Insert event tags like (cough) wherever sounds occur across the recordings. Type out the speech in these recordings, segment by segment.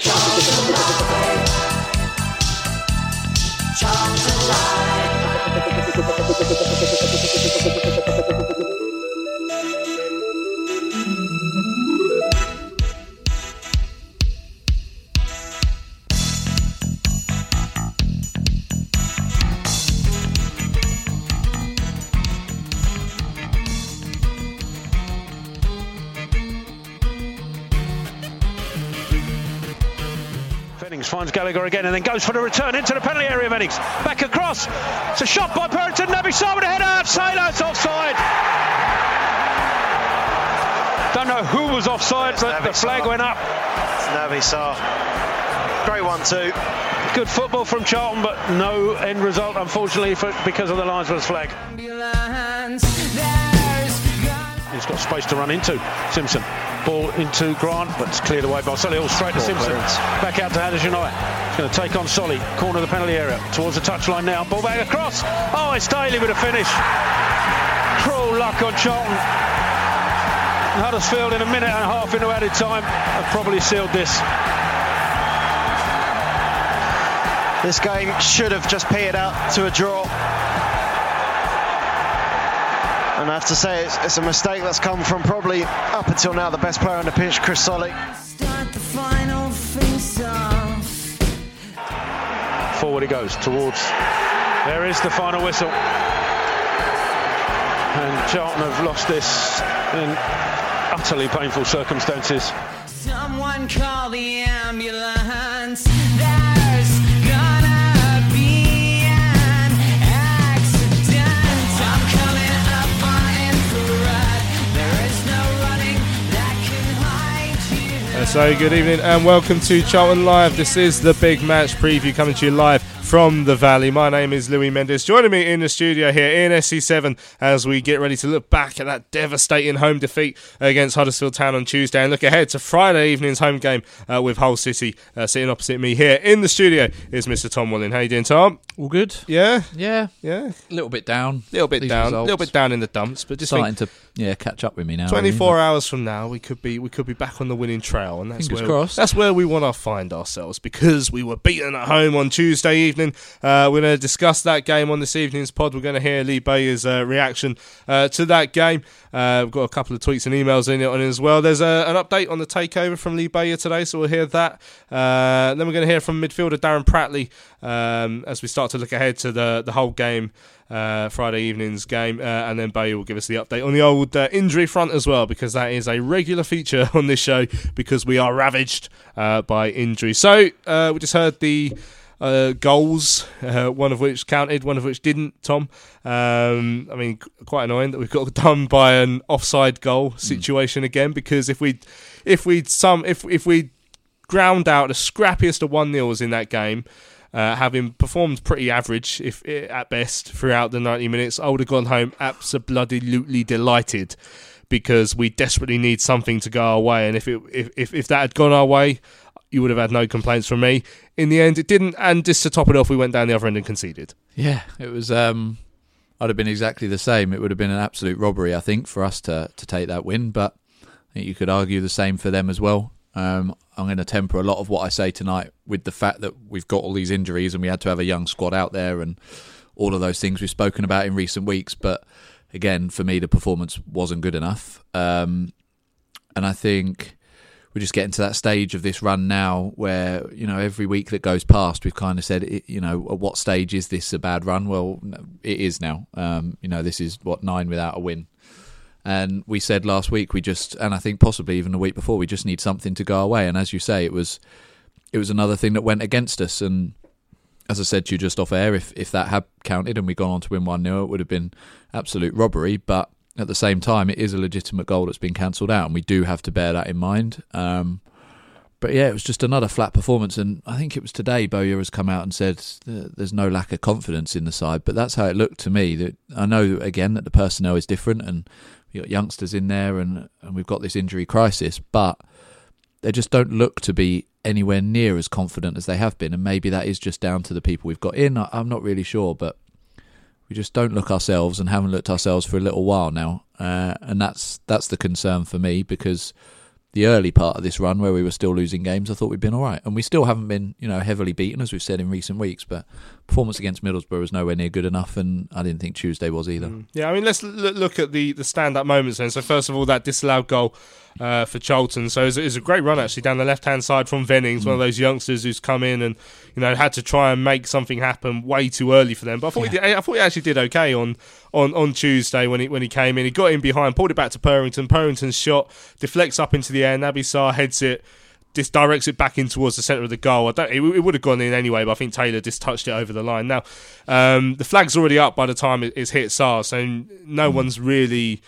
Child to light. Child to light. Vennings finds Gallagher again and then goes for the return into the penalty area. Vennings back across. It's a shot by Purrington. Naby Sarr with a header. Taylor, offside. Don't know who was offside, but the flag went up. Naby Sarr. Great one too. Good football from Charlton, but no end result, unfortunately, for, because of the linesman's flag. He's got space to run into. Simpson. Ball into Grant, but it's cleared away by Solly. All straight to Simpson. Back out to Hadergjonaj. He's going to take on Solly. Corner of the penalty area. Towards the touchline now. Ball back across. Oh, it's Daly with a finish. Cruel luck on Charlton. Huddersfield in a minute and a half into added time have probably sealed this. This game should have just petered out to a draw. And I have to say, it's, it's a mistake that's come from probably up until now the best player on the pitch, Chris Solly. Forward he goes towards. There is the final whistle. And Charlton have lost this in utterly painful circumstances. So, good evening and welcome to Charlton Live. This is the big match preview coming to you live from the Valley. My name is Louis Mendes. Joining me in the studio here in SE7 as we get ready to look back at that devastating home defeat against Huddersfield Town on Tuesday and look ahead to Friday evening's home game uh, with Hull City. Uh, sitting opposite me here in the studio is Mr. Tom Willing. How you doing, Tom? All good. Yeah, Yeah, yeah. a little bit down. A little bit These down, a little bit down in the dumps, but just think starting to yeah catch up with me now. 24 hours from now, we could be we could be back on the winning trail, and that's Fingers where crossed. that's where we want to find ourselves because we were beaten at home on Tuesday evening. Uh, we're going to discuss that game on this evening's pod. We're going to hear Lee Bowyer's uh, reaction uh, to that game. Uh, we've got a couple of tweets and emails in it on it as well. There's a, an update on the takeover from Lee Bowyer today, so we'll hear that. Uh, then we're going to hear from midfielder Darren Pratley um, as we start to look ahead to the the Hull game uh, Friday evening's game, uh, and then Bowyer will give us the update on the old uh, injury front as well, because that is a regular feature (laughs) on this show because we are ravaged uh, by injury. So uh, we just heard the. Uh, goals, uh, one of which counted, one of which didn't. Tom, um, I mean, quite annoying that we've got (laughs) done by an offside goal situation again. Because if we, if we some, if if we ground out the scrappiest of one nils in that game, uh, having performed pretty average, if at best, throughout the ninety minutes, I would have gone home absolutely delighted because we desperately need something to go our way. And if it if if, if that had gone our way, you would have had no complaints from me. In the end, it didn't. And just to top it off, we went down the other end and conceded. Yeah, it was. Um, I'd have been exactly the same. It would have been an absolute robbery, I think, for us to to take that win. But I think you could argue the same for them as well. Um, I'm going to temper a lot of what I say tonight with the fact that we've got all these injuries and we had to have a young squad out there and all of those things we've spoken about in recent weeks. But again, for me, the performance wasn't good enough. Um, and I think we're just getting to that stage of this run now where you know every week that goes past we've kind of said you know at what stage is this a bad run? Well it is now. Um, you know this is what nine without a win. And we said last week we just and I think possibly even the week before we just need something to go away and as you say it was it was another thing that went against us. And as I said to you just off air if if that had counted and we'd gone on to win 1-0 it would have been absolute robbery. But at the same time, it is a legitimate goal that's been cancelled out, and we do have to bear that in mind. Um, but yeah, it was just another flat performance. And I think it was today Bowyer has come out and said there's no lack of confidence in the side. But that's how it looked to me. That I know again that the personnel is different and we've got youngsters in there and, and we've got this injury crisis, but they just don't look to be anywhere near as confident as they have been. And maybe that is just down to the people we've got in. I, I'm not really sure, but we just don't look ourselves and haven't looked ourselves for a little while now. Uh, and that's that's the concern for me because the early part of this run where we were still losing games, I thought we'd been all right, and we still haven't been, you know, heavily beaten as we've said in recent weeks. But performance against Middlesbrough was nowhere near good enough, and I didn't think Tuesday was either. Yeah, I mean, let's l- look at the, the stand-up moments then. So first of all, that disallowed goal uh, for Charlton. So it was, it was a great run actually down the left-hand side from Vennings, one of those youngsters who's come in and you know had to try and make something happen way too early for them. But I thought he did, I thought he actually did okay on, on, on Tuesday when he when he came in. He got in behind, pulled it back to Purrington. Purrington's shot deflects up into the air. Naby Sarr heads it. Just directs it back in towards the centre of the goal. I don't. It, it would have gone in anyway, but I think Taylor just touched it over the line. Now, um, the flag's already up by the time it, it's hit Sarr, so no one's really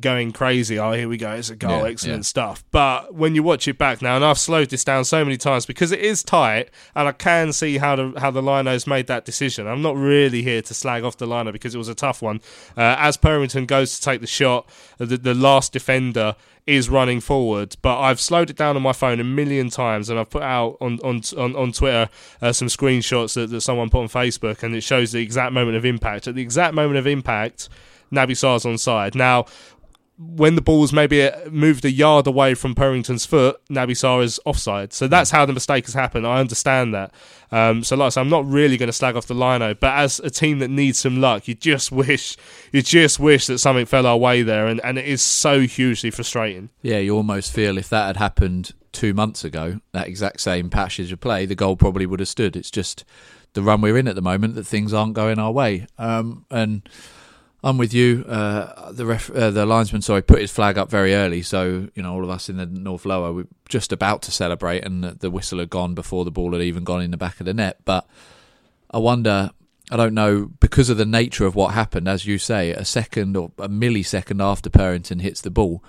going crazy. Oh, here we go. It's a goal. Yeah, Excellent yeah. stuff. But when you watch it back now, and I've slowed this down so many times because it is tight, and I can see how the how the linos made that decision. I'm not really here to slag off the liner because it was a tough one. Uh, as Purrington goes to take the shot, the, the last defender is running forward, but I've slowed it down on my phone a million times, and I've put out on on on, on Twitter uh, some screenshots that, that someone put on Facebook, and it shows the exact moment of impact. At the exact moment of impact, Naby Sarr's on side. Now, when the ball was maybe uh, moved a yard away from Purrington's foot, Naby is offside. So that's how the mistake has happened. I understand that. Um, so, like I said, I'm not really going to slag off the lino, but as a team that needs some luck, you just (laughs) wish, you just wish that something fell our way there, and, and it is so hugely frustrating. Yeah, you almost feel if that had happened two months ago, that exact same passage of play, the goal probably would have stood. It's just the run we're in at the moment that things aren't going our way. Um, and I'm with you. Uh, the ref, uh, the linesman, sorry, put his flag up very early, so you know all of us in the North Lower were just about to celebrate, and the, the whistle had gone before the ball had even gone in the back of the net. But I wonder. I don't know because of the nature of what happened, as you say, a second or a millisecond after Purrington hits the ball,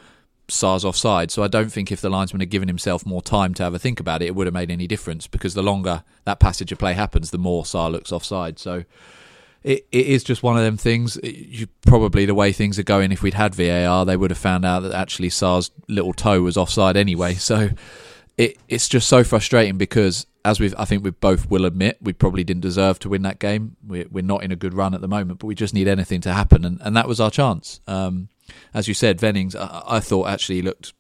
Sarr's offside. So I don't think if the linesman had given himself more time to have a think about it, it would have made any difference because the longer that passage of play happens, the more Sarr looks offside. So it, it is just one of them things. You, probably the way things are going, if we'd had VAR, they would have found out that actually Sarr's little toe was offside anyway. So it it's just so frustrating because as we've I think we both will admit we probably didn't deserve to win that game. We're we're not in a good run at the moment, but we just need anything to happen, and, and that was our chance. Um, as you said, Vennings, I, I thought actually looked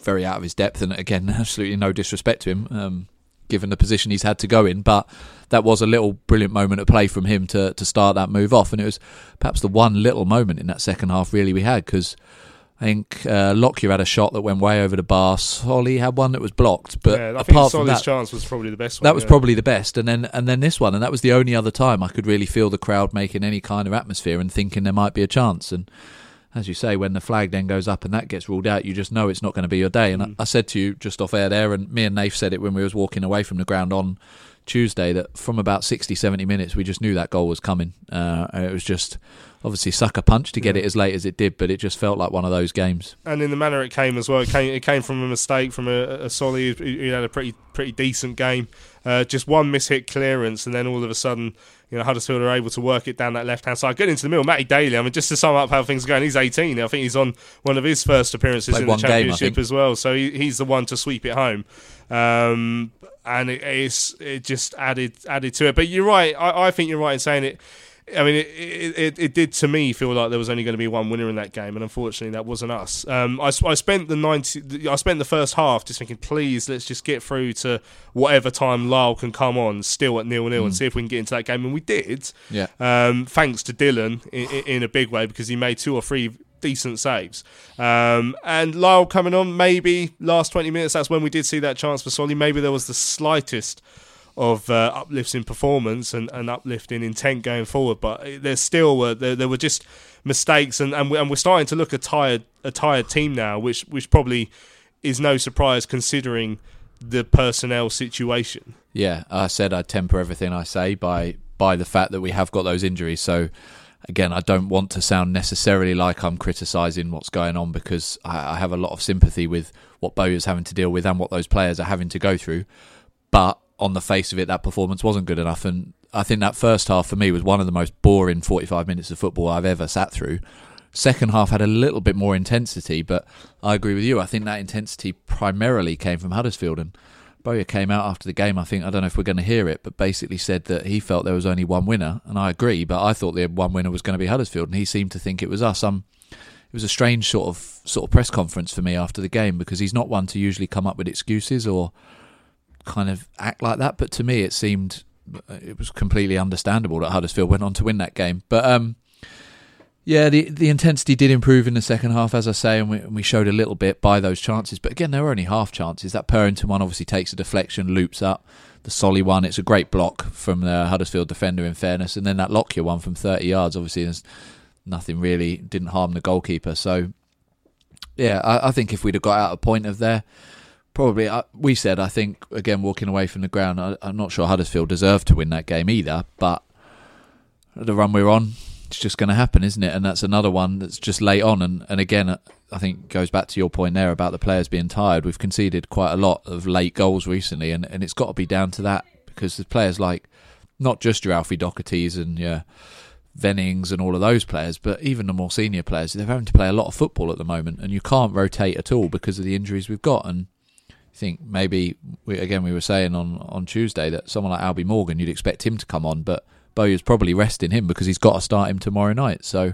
very out of his depth, and again, (laughs) absolutely no disrespect to him, um, given the position he's had to go in, but that was a little brilliant moment of play from him to to start that move off, and it was perhaps the one little moment in that second half really we had because. I think uh, Lockyer had a shot that went way over the bar. Solly had one that was blocked, but yeah, I think apart from that, chance was probably the best one. that was yeah. probably the best, and then and then this one, and that was the only other time I could really feel the crowd making any kind of atmosphere and thinking there might be a chance. And as you say, when the flag then goes up and that gets ruled out, you just know it's not going to be your day. And I, I said to you just off air there, and me and Nath said it when we was walking away from the ground on Tuesday that from about 60, 70 minutes we just knew that goal was coming. Uh, and it was just obviously sucker punch to get it as late as it did, but it just felt like one of those games. and in the manner it came as well. It came, it came from a mistake from a, a Solly who, who had a pretty pretty decent game. Uh, just one mishit clearance, and then all of a sudden, you know, Huddersfield are able to work it down that left hand side. Get into the middle. Matty Daly. I mean, just to sum up how things are going, he's 18. I think he's on one of his first appearances Played in the one game, championship as well. So he, he's the one to sweep it home. Um, and it, it's it just added added to it. But you're right. I, I think you're right in saying it. I mean, it, it, it, did to me feel like there was only going to be one winner in that game, and unfortunately, that wasn't us. Um, I, I spent the ninety, I spent the first half just thinking, please, let's just get through to whatever time Lyle can come on, still at nil nil, and see if we can get into that game, and we did. Yeah. Um, thanks to Dillon in, in, in a big way because he made two or three decent saves. Um, and Lyle coming on, maybe last 20 minutes, that's when we did see that chance for Solly. Maybe there was the slightest of uh, uplifts in performance and, and uplift in intent going forward, but there still were there, there were just mistakes, and and, we, and we're starting to look a tired a tired team now, which which probably is no surprise considering the personnel situation. Yeah, I said I'd temper everything I say by by the fact that we have got those injuries. So again, I don't want to sound necessarily like I'm criticising what's going on because I, I have a lot of sympathy with what Bowyer's having to deal with and what those players are having to go through. But on the face of it, that performance wasn't good enough. And I think that first half for me was one of the most boring 45 minutes of football I've ever sat through. Second half had a little bit more intensity, but I agree with you. I think that intensity primarily came from Huddersfield. And Bowyer came out after the game. I think I don't know if we're going to hear it, but basically said that he felt there was only one winner, and I agree. But I thought the one winner was going to be Huddersfield, and he seemed to think it was us. Um, it was a strange sort of sort of press conference for me after the game because he's not one to usually come up with excuses or kind of act like that. But to me, it seemed it was completely understandable that Huddersfield went on to win that game. But um, yeah, the the intensity did improve in the second half, as I say, and we, and we showed a little bit by those chances. But again, they were only half chances. That Purrington one obviously takes a deflection, loops up. The Solly one, it's a great block from the Huddersfield defender, in fairness. And then that Lockyer one from 30 yards, obviously, there's nothing really, didn't harm the goalkeeper. So, yeah, I, I think if we'd have got out a point of there, probably, uh, we said, I think, again, walking away from the ground, I, I'm not sure Huddersfield deserved to win that game either, but the run we're on, it's just going to happen, isn't it? And that's another one that's just late on. And, and again, I think goes back to your point there about the players being tired. We've conceded quite a lot of late goals recently, and, and it's got to be down to that because the players like not just your Alfie Doughty's and your Vennings and all of those players, but even the more senior players, they're having to play a lot of football at the moment, and you can't rotate at all because of the injuries we've got. And think maybe we, again we were saying on on Tuesday that someone like Albie Morgan, you'd expect him to come on, but Bowyer's probably resting him because he's got to start him tomorrow night. So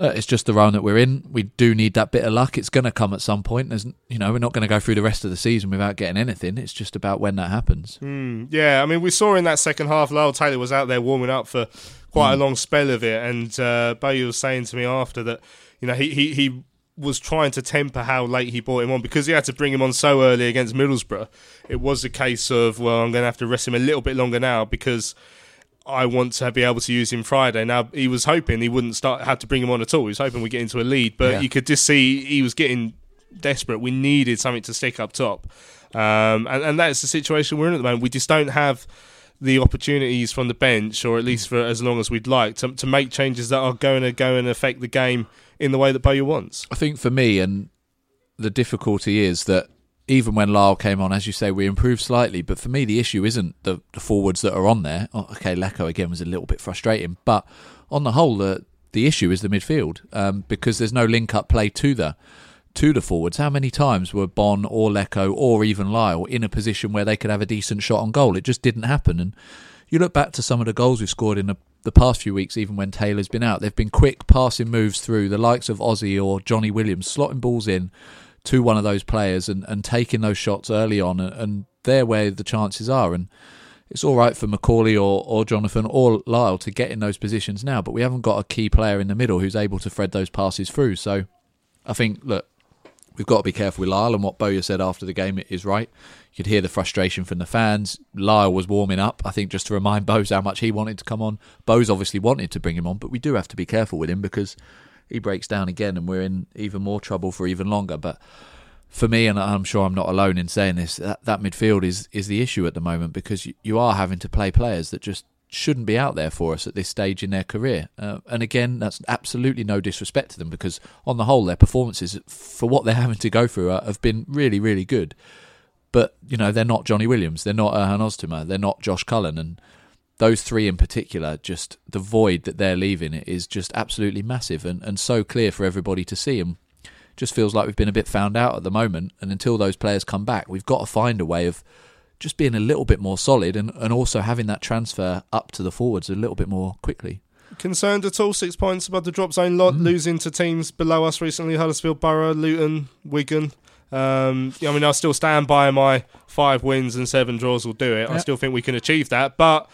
uh, it's just the round that we're in. We do need that bit of luck. It's going to come at some point. There's, you know, we're not going to go through the rest of the season without getting anything. It's just about when that happens. Mm, yeah, I mean, we saw in that second half, Lyle Taylor was out there warming up for quite mm. a long spell of it, and uh, Bowyer was saying to me after that, you know, he he he was trying to temper how late he brought him on because he had to bring him on so early against Middlesbrough. It was a case of well, I'm going to have to rest him a little bit longer now because I want to be able to use him Friday. Now he was hoping he wouldn't start have to bring him on at all. He was hoping we get into a lead, but yeah. you could just see he was getting desperate. We needed something to stick up top, um, and and that's the situation we're in at the moment. We just don't have the opportunities from the bench, or at least for as long as we'd like, to to make changes that are going to go and affect the game in the way that Bowyer wants. I think for me, and the difficulty is that even when Lyle came on, as you say, we improved slightly. But for me, the issue isn't the, the forwards that are on there. Oh, okay, Leko again was a little bit frustrating, but on the whole, the the issue is the midfield um, because there's no link up play to the to the forwards. How many times were Bonne or Leko or even Lyle in a position where they could have a decent shot on goal? It just didn't happen. And you look back to some of the goals we've scored in the, the past few weeks, even when Taylor's been out, they've been quick passing moves through the likes of Ozzy or Johnny Williams, slotting balls in to one of those players and, and taking those shots early on, and, and they're where the chances are. And it's all right for Macauley or, or Jonathan or Lyle to get in those positions now, but we haven't got a key player in the middle who's able to thread those passes through. So I think, look, we've got to be careful with Lyle, and what Bowyer said after the game is right. You could hear the frustration from the fans. Lyle was warming up, I think, just to remind (laughs) Bose how much he wanted to come on. Bose obviously wanted to bring him on, but we do have to be careful with him because he breaks down again, and we're in even more trouble for even longer. But for me, and I'm sure I'm not alone in saying this, that, that midfield is is the issue at the moment because you, you, are having to play players that just shouldn't be out there for us at this stage in their career. Uh, and again, that's absolutely no disrespect to them because on the whole, their performances for what they're (laughs) having to go through are, have been really, really good. But you know, they're not Johnny Williams, they're not Erhan Oztumer, they're not Josh Cullen, and those three in particular, just the void that they're leaving is just absolutely massive and, and so clear for everybody to see. And just feels like we've been a bit found out at the moment. And until those players come back, we've got to find a way of just being a little bit more solid and, and also having that transfer up to the forwards a little bit more quickly. Concerned at all? Six points above the drop zone lot, mm. losing to teams below us recently Huddersfield, Borough, Luton, Wigan. Um, I mean, I still stand by my five wins and seven draws will do it. Yep. I still think we can achieve that, but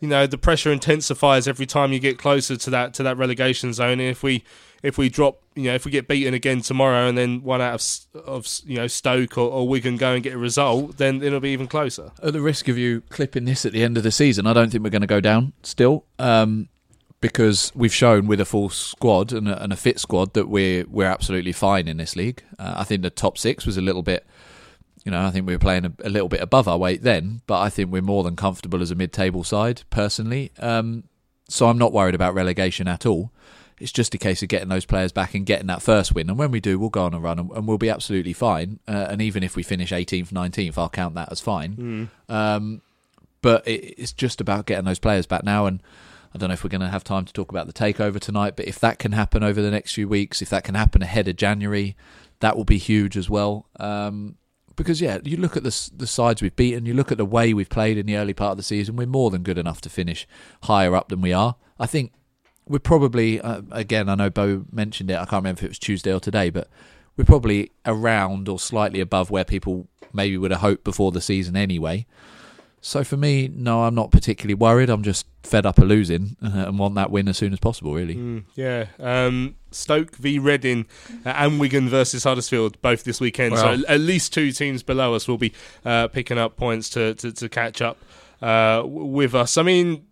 you know the pressure intensifies every time you get closer to that to that relegation zone. And if we if we drop, you know, if we get beaten again tomorrow and then one out of of you know Stoke or, or Wigan go and get a result, then it'll be even closer. At the risk of you clipping this at the end of the season, I don't think we're going to go down still. Um, because we've shown with a full squad and a, and a, fit squad that we're we're absolutely fine in this league. Uh, I think the top six was a little bit you know, I think we were playing a, a, little bit above our weight then, but I think we're more than comfortable as a mid-table side, personally. Um, so I'm not worried about relegation at all. It's just a case of getting those players back and getting that first win. And when we do, we'll go on a run and, and we'll be absolutely fine. Uh, and even if we finish 18th, 19th, I'll count that as fine. Um, but it, it's just about getting those players back now. And I don't know if we're going to have time to talk about the takeover tonight, but if that can happen over the next few weeks, if that can happen ahead of January, that will be huge as well. Um, because yeah, you look at the the sides we've beaten, you look at the way we've played in the early part of the season, we're more than good enough to finish higher up than we are. I think we're probably uh, again, I know Bo mentioned it. I can't remember if it was Tuesday or today, but we're probably around or slightly above where people maybe would have hoped before the season anyway. So for me, no, I'm not particularly worried. I'm just fed up of losing (laughs) and want that win as soon as possible. Really. Mm, yeah. Um, Stoke v Reading and Wigan versus Huddersfield both this weekend. Wow. So at least two teams below us will be uh, picking up points to, to, to catch up uh, with us. I mean,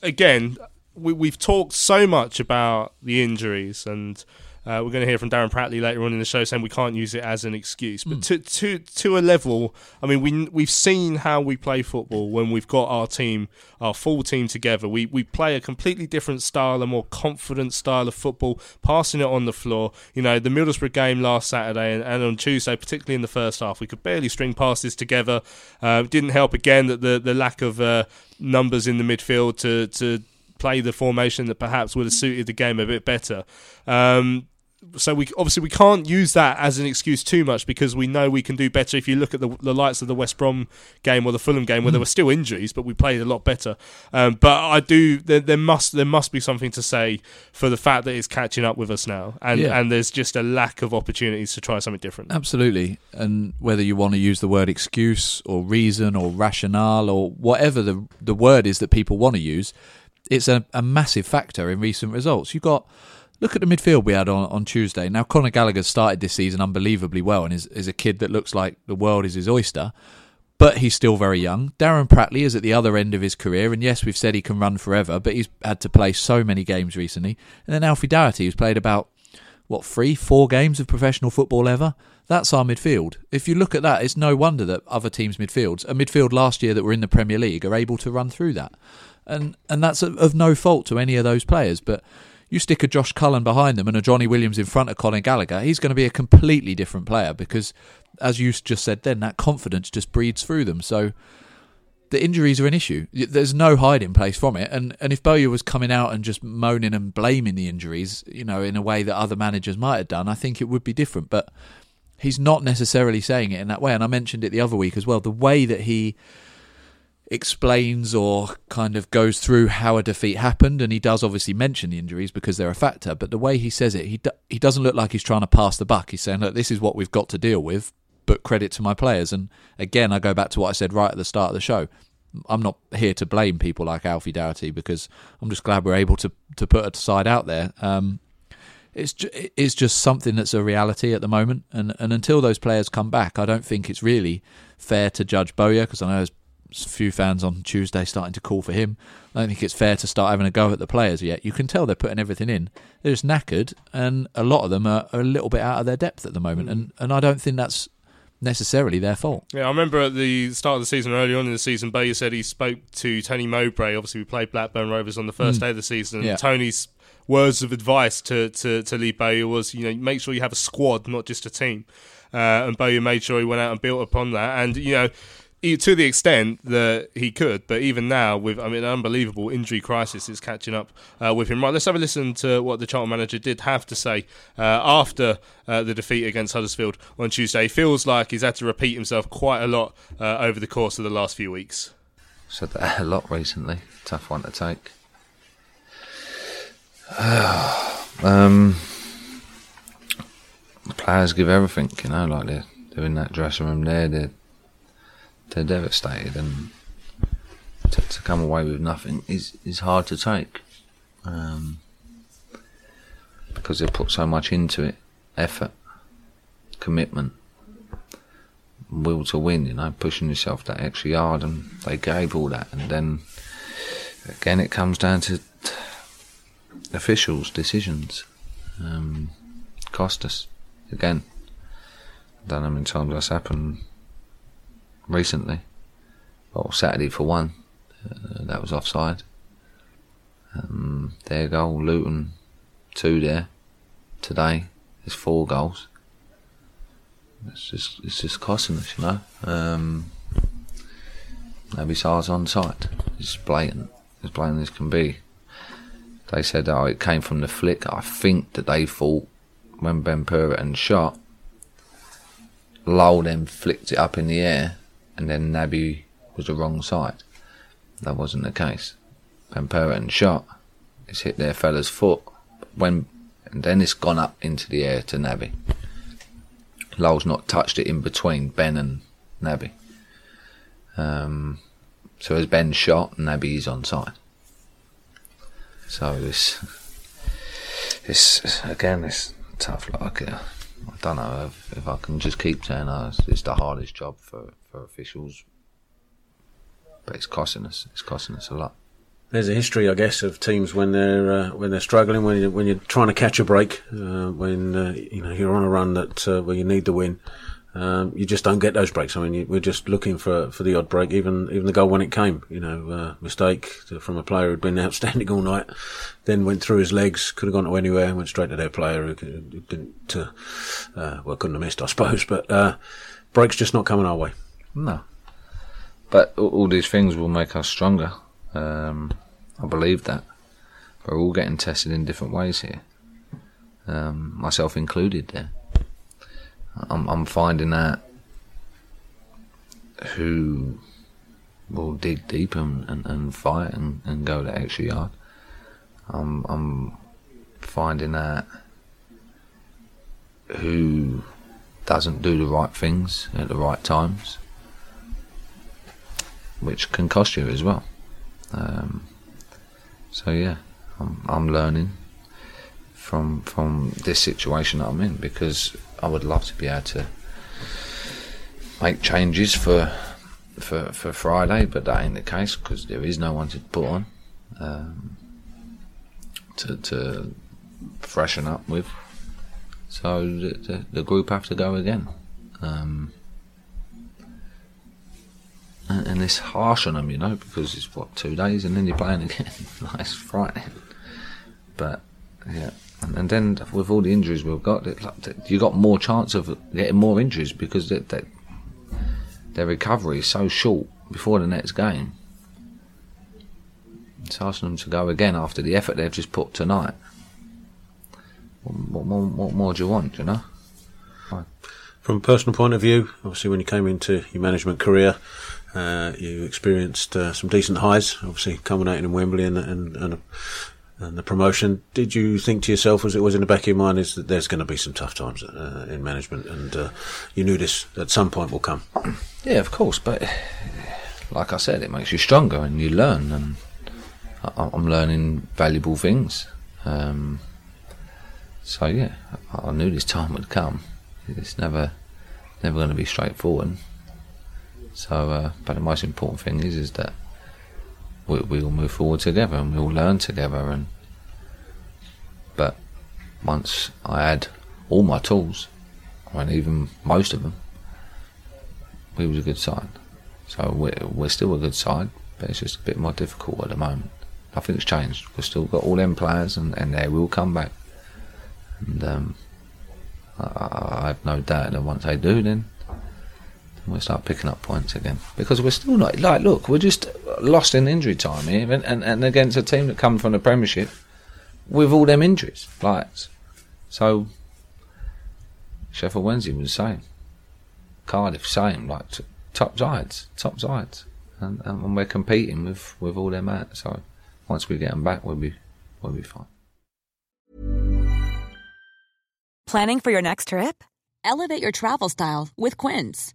again, we, we've talked so much about the injuries and. Uh, we're going to hear from Darren Pratley later on in the show saying we can't use it as an excuse, but to to to a level, I mean, we we've seen how we play football when we've got our team, our full team together. We we play a completely different style, a more confident style of football, passing it on the floor. You know, the Middlesbrough game last Saturday and, and on Tuesday, particularly in the first half, we could barely string passes together. Uh, it didn't help again that the the lack of uh, numbers in the midfield to to play the formation that perhaps would have suited the game a bit better. Um, so we obviously we can't use that as an excuse too much because we know we can do better. If you look at the, the lights of the West Brom game or the Fulham game, where there were still injuries, but we played a lot better. Um, but I do there, there must there must be something to say for the fact that it's catching up with us now, and Yeah. and there's just a lack of opportunities to try something different. Absolutely. And whether you want to use the word excuse or reason or rationale or whatever the the word is that people want to use, it's a, a massive factor in recent results. You've got look at the midfield we had on, on Tuesday. Now Conor Gallagher started this season unbelievably well and is, is a kid that looks like the world is his oyster. But he's still very young. Darren Pratley is at the other end of his career, and yes, we've said he can run forever, but he's had to play so many games recently. And then Alfie Doughty, who's played about what three, four games of professional football ever. That's our midfield. If you look at that, it's no wonder that other teams' midfields, a midfield last year that were in the Premier League, are able to run through that, and and that's of, of no fault to any of those players. But you stick a Josh Cullen behind them and a Johnny Williams in front of Conor Gallagher, he's going to be a completely different player because, as you just said, then that confidence just breeds through them. So the injuries are an issue. There's no hiding place from it. And and if Bowyer was coming out and just moaning and blaming the injuries, you know, in a way that other managers might have done, I think it would be different. But he's not necessarily saying it in that way. And I mentioned it the other week as well. The way that he explains or kind of goes through how a defeat happened, and he does obviously mention the injuries because they're a factor. But the way he says it, he he doesn't look like he's trying to pass the buck. He's saying, "Look, this is what we've got to deal with." But credit to my players. And again, I go back to what I said right at the start of the show. I'm not here to blame people like Alfie Doughty because I'm just glad we're able to to put a side out there. Um, it's ju- it's just something that's a reality at the moment, and and until those players come back, I don't think it's really fair to judge Bowyer because I know few fans on Tuesday starting to call for him. I don't think it's fair to start having a go at the players yet. You can tell they're putting everything in. They're just knackered, and a lot of them are, a little bit out of their depth at the moment, and and I don't think that's necessarily their fault. Yeah, I remember at the start of the season, early on in the season, Bowyer said he spoke to Tony Mowbray. Obviously, we played Blackburn Rovers on the first day of the season. Mm. Yeah. And Tony's words of advice to, to, to Lee Bowyer was, you know, make sure you have a squad, not just a team. Uh, and Bowyer made sure he went out and built upon that. And, you know, to the extent that he could, but even now, with I mean, an unbelievable injury crisis is catching up uh, with him. Right, let's have a listen to what the Charlton manager did have to say uh, after uh, the defeat against Huddersfield on Tuesday. Feels like he's had to repeat himself quite a lot uh, over the course of the last few weeks. Said that (laughs) a lot recently. Tough one to take. (sighs) um, players give everything, you know, like they're, they're in that dressing room there, they're, they're devastated, and to, to come away with nothing is, is hard to take. Um, because they've put so much into it effort, commitment, will to win, you know, pushing yourself that extra yard, and they gave all that, and then again it comes down to officials' decisions. Um, cost us again. I don't know how many times that's happened recently. Well, Saturday for one, uh, that was offside. Um, their goal, Luton, two there today. There's four goals. It's just it's just costing us, you know. Um, Naby Sarr's on site. It's blatant, as blatant as can be. They said, oh, it came from the flick. I think that they thought when Ben Purrington shot, Lowell then flicked it up in the air, and then Naby was the wrong side. That wasn't the case. Purrington shot. It's hit their fella's foot. When and then it's gone up into the air to Naby. Lowell's not touched it in between Ben and Naby. Um, so as Ben shot, Naby's on side. So it's it's again it's tough. Like uh, I don't know if, if I can just keep saying oh, it's, it's the hardest job for, for officials, but it's costing us. It's costing us a lot. There's a history, I guess, of teams when they're uh, when they're struggling, when you when you're trying to catch a break, uh, when uh, you know you're on a run that uh, where you need the win. Um, you just don't get those breaks. I mean, you, we're just looking for, for the odd break, even even the goal when it came. You know, uh, mistake from a player who'd been (laughs) outstanding all night, then went through his legs, could have gone to anywhere, went straight to their player who didn't, uh, uh, well, couldn't have missed, I suppose. But uh, breaks just not coming our way. No, but all, these things will make us stronger. Um, I believe that. We're all getting tested in different ways here, um, myself included. There, I'm, I'm finding out who will dig deep and, and, and fight and, and go the extra yard. I'm, I'm finding out who doesn't do the right things at the right times, which can cost you as well. Um, so yeah, I'm, I'm learning from from this situation that I'm in because I would love to be able to make changes for for for Friday, but that ain't the case because there is no one to put on um, to to freshen up with. So the, the, the group have to go again. Um, and, and it's harsh on them, you know, because it's what two days and then you're playing again. (laughs) it's frightening. But yeah, and, and then with all the injuries we've got, it, like, you got more chance of getting more injuries because they, they, their recovery is so short before the next game. It's asking them to go again after the effort they've just put tonight. What, more, what more do you want, you know? From a personal point of view, obviously, when you came into your management career, uh, you experienced uh, some decent highs, obviously culminating in Wembley and and, and, and, the promotion. Did you think to yourself, as it was in the back of your mind, is that there's going to be some tough times uh, in management, and uh, you knew this at some point will come? Yeah, of course, but like I said, it makes you stronger and you learn, and I, I'm learning valuable things. Um, so yeah, I knew this time would come. It's never, never going to be straightforward. So, uh, but the most important thing is is that we we will move forward together and we will learn together. And but once I had all my tools, and even most of them, we was a good side. So we're we're still a good side, but it's just a bit more difficult at the moment. Nothing's changed. We've still got all them players, and, and they will come back. And um, I, I have no doubt that once they do, then we'll start picking up points again because we're still not like look we're just lost in injury time here and, and, and against a team that come from the Premiership with all them injuries like so Sheffield Wednesday was the same Cardiff same like top sides top sides and, and we're competing with with all them out so once we get them back we'll be we'll be fine Planning for your next trip? Elevate your travel style with Quince.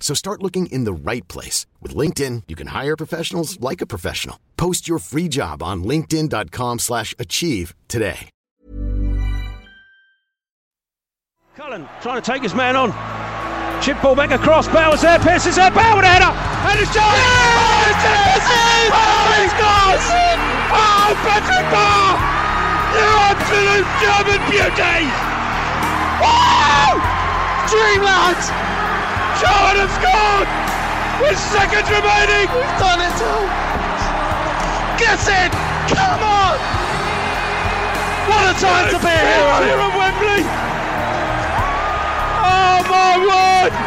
So start looking in the right place. With LinkedIn, you can hire professionals like a professional. Post your free job on linkedin.com slash achieve today. Cullen trying to take his man on. Chip ball back across. Bowers there. Pearce is there. Bauer with a header. And it's John. Yes! Yes! Oh, he scores! Oh, Patrick Bauer! You absolute German beauty! Wow! Dreamland! Charlton have scored! With seconds remaining! We've done it all! Get in! Come on! What a time to be a hero! Here at Wembley! Oh my word! (laughs)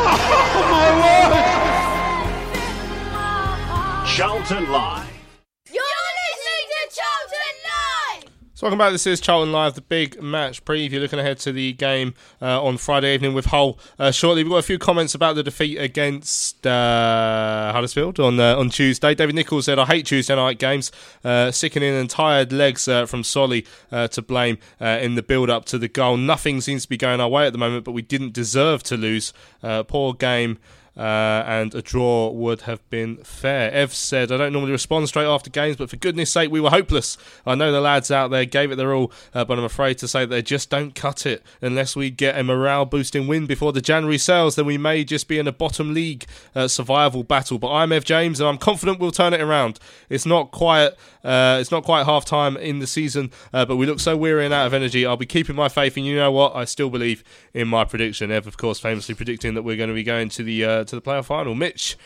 Oh my word! Charlton Live. You're listening to Charlton Live! So welcome back. This is Charlton Live, the big match preview. Looking ahead to the game uh, on Friday evening with Hull. Uh, shortly, we've got a few comments about the defeat against uh, Huddersfield on uh, on Tuesday. David Nichols said, "I hate Tuesday night games. Uh, sickening and tired legs uh, from Solly to blame in the build up to the goal. Nothing seems to be going our way at the moment, but we didn't deserve to lose. Poor game." Uh, and a draw would have been fair. Ev said, I don't normally respond straight after games, but for goodness sake, we were hopeless. I know the lads out there gave it their all, uh, but I'm afraid to say they just don't cut it. Unless we get a morale boosting win before the January sales, then we may just be in a bottom league uh, survival battle. But I'm Ev James, and I'm confident we'll turn it around. It's not quite. Uh, it's not quite half time in the season, uh, but we look so weary and out of energy. I'll be keeping my faith, and you know what? I still believe in my prediction. Ev, of course, famously predicting that we're going to be going to the uh, to the playoff final. Mitch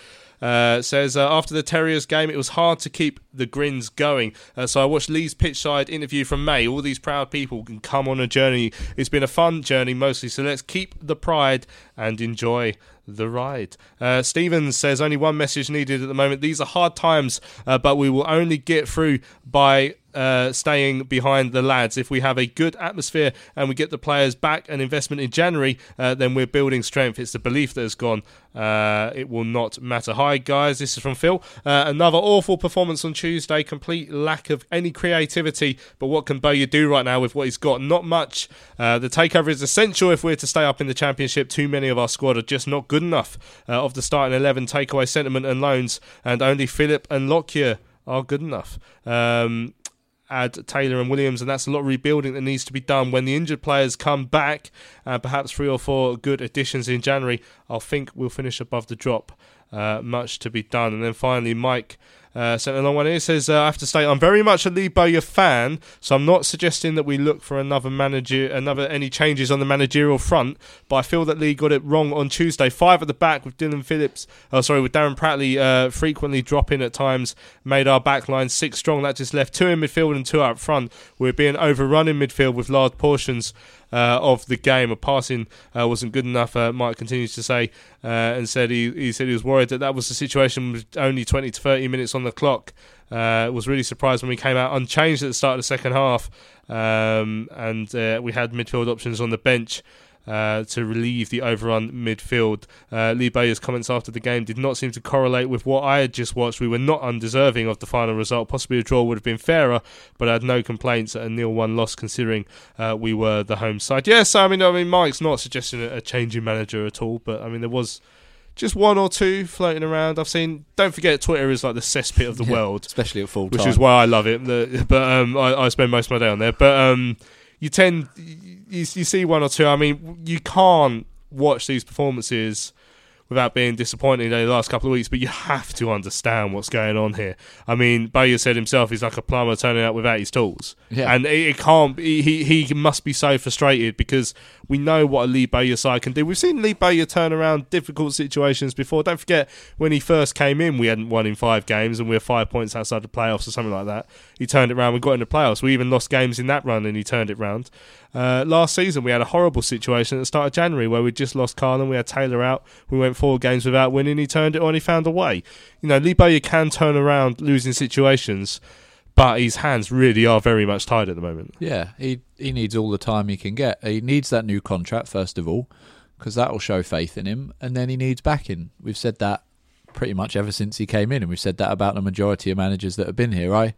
uh, says uh, after the Terriers game, it was hard to keep the grins going. Uh, so I watched Lee's pitchside interview from May. All these proud people can come on a journey. It's been a fun journey mostly. So let's keep the pride and enjoy the ride. Uh, Stevens says only one message needed at the moment. These are hard times, uh, but we will only get through by uh, staying behind the lads. If we have a good atmosphere and we get the players back and investment in January, uh, then we're building strength. It's the belief that has gone. Uh, it will not matter. Hi, guys. This is from Phil. Uh, another awful performance on Tuesday. Complete lack of any creativity. But what can Bowyer do right now with what he's got? Not much. Uh, the takeover is essential if we're to stay up in the Championship. Too many of our squad are just not good enough. Uh, of the starting 11, takeaway sentiment and loans, and only Philip and Lockyer are good enough. Um, add Taylor and Williams, and that's a lot of rebuilding that needs to be done. When the injured players come back, and perhaps three or four good additions in January, I think we'll finish above the drop. Uh, much to be done. And then finally, Mike uh, sent a one here. Says, uh, I have to state, I'm very much a Lee Bowyer fan, so I'm not suggesting that we look for another manager, another any changes on the managerial front. But I feel that Lee got it wrong on Tuesday. Five at the back with Dillon Phillips, oh sorry, with Darren Pratley uh, frequently dropping at times, made our back line six strong. That just left two in midfield and two up front. We're being overrun in midfield with large portions of the game. A passing uh, wasn't good enough. Uh, Mike continues to say uh, and said he, he said he was worried that that was the situation with only 20 to 30 minutes on the clock. Uh, was really surprised when we came out unchanged at the start of the second half, um, and uh, we had midfield options on the bench. Uh, to relieve the overrun midfield. Uh, Lee Bowyer's comments after the game did not seem to correlate with what I had just watched. We were not undeserving of the final result. Possibly a draw would have been fairer, but I had no complaints at a nil-one loss considering uh, we were the home side. Yes, I mean, I mean, Mike's not suggesting a, a changing manager at all, but I mean, there was just one or two floating around. I've seen. Don't forget, Twitter is like the cesspit of the (laughs) Yeah, world, especially at full time, which is why I love it. The- but um, I, I spend most of my day on there. But um, you tend you, you see one or two. I mean, you can't watch these performances without being disappointed in the last couple of weeks, but you have to understand what's going on here. I mean, Bowyer said himself he's like a plumber turning up without his tools. Yeah. And it, it can't be, he, he must be so frustrated because we know what a Lee Bowyer side can do. We've seen Lee Bowyer turn around difficult situations before. Don't forget, when he first came in, we hadn't won in five games and we were five points outside the playoffs or something like that. He turned it around, we got in the playoffs. We even lost games in that run and he turned it round. Uh, last season, we had a horrible situation at the start of January where we just lost Karlan. We had Taylor out. We went four games without winning. He turned it on. He found a way. You know, Lee Bowyer can turn around losing situations, but his hands really are very much tied at the moment. Yeah, he he needs all the time he can get. He needs that new contract first of all, because that will show faith in him, and then he needs backing. We've said that pretty much ever since he came in, and we've said that about the majority of managers that have been here. I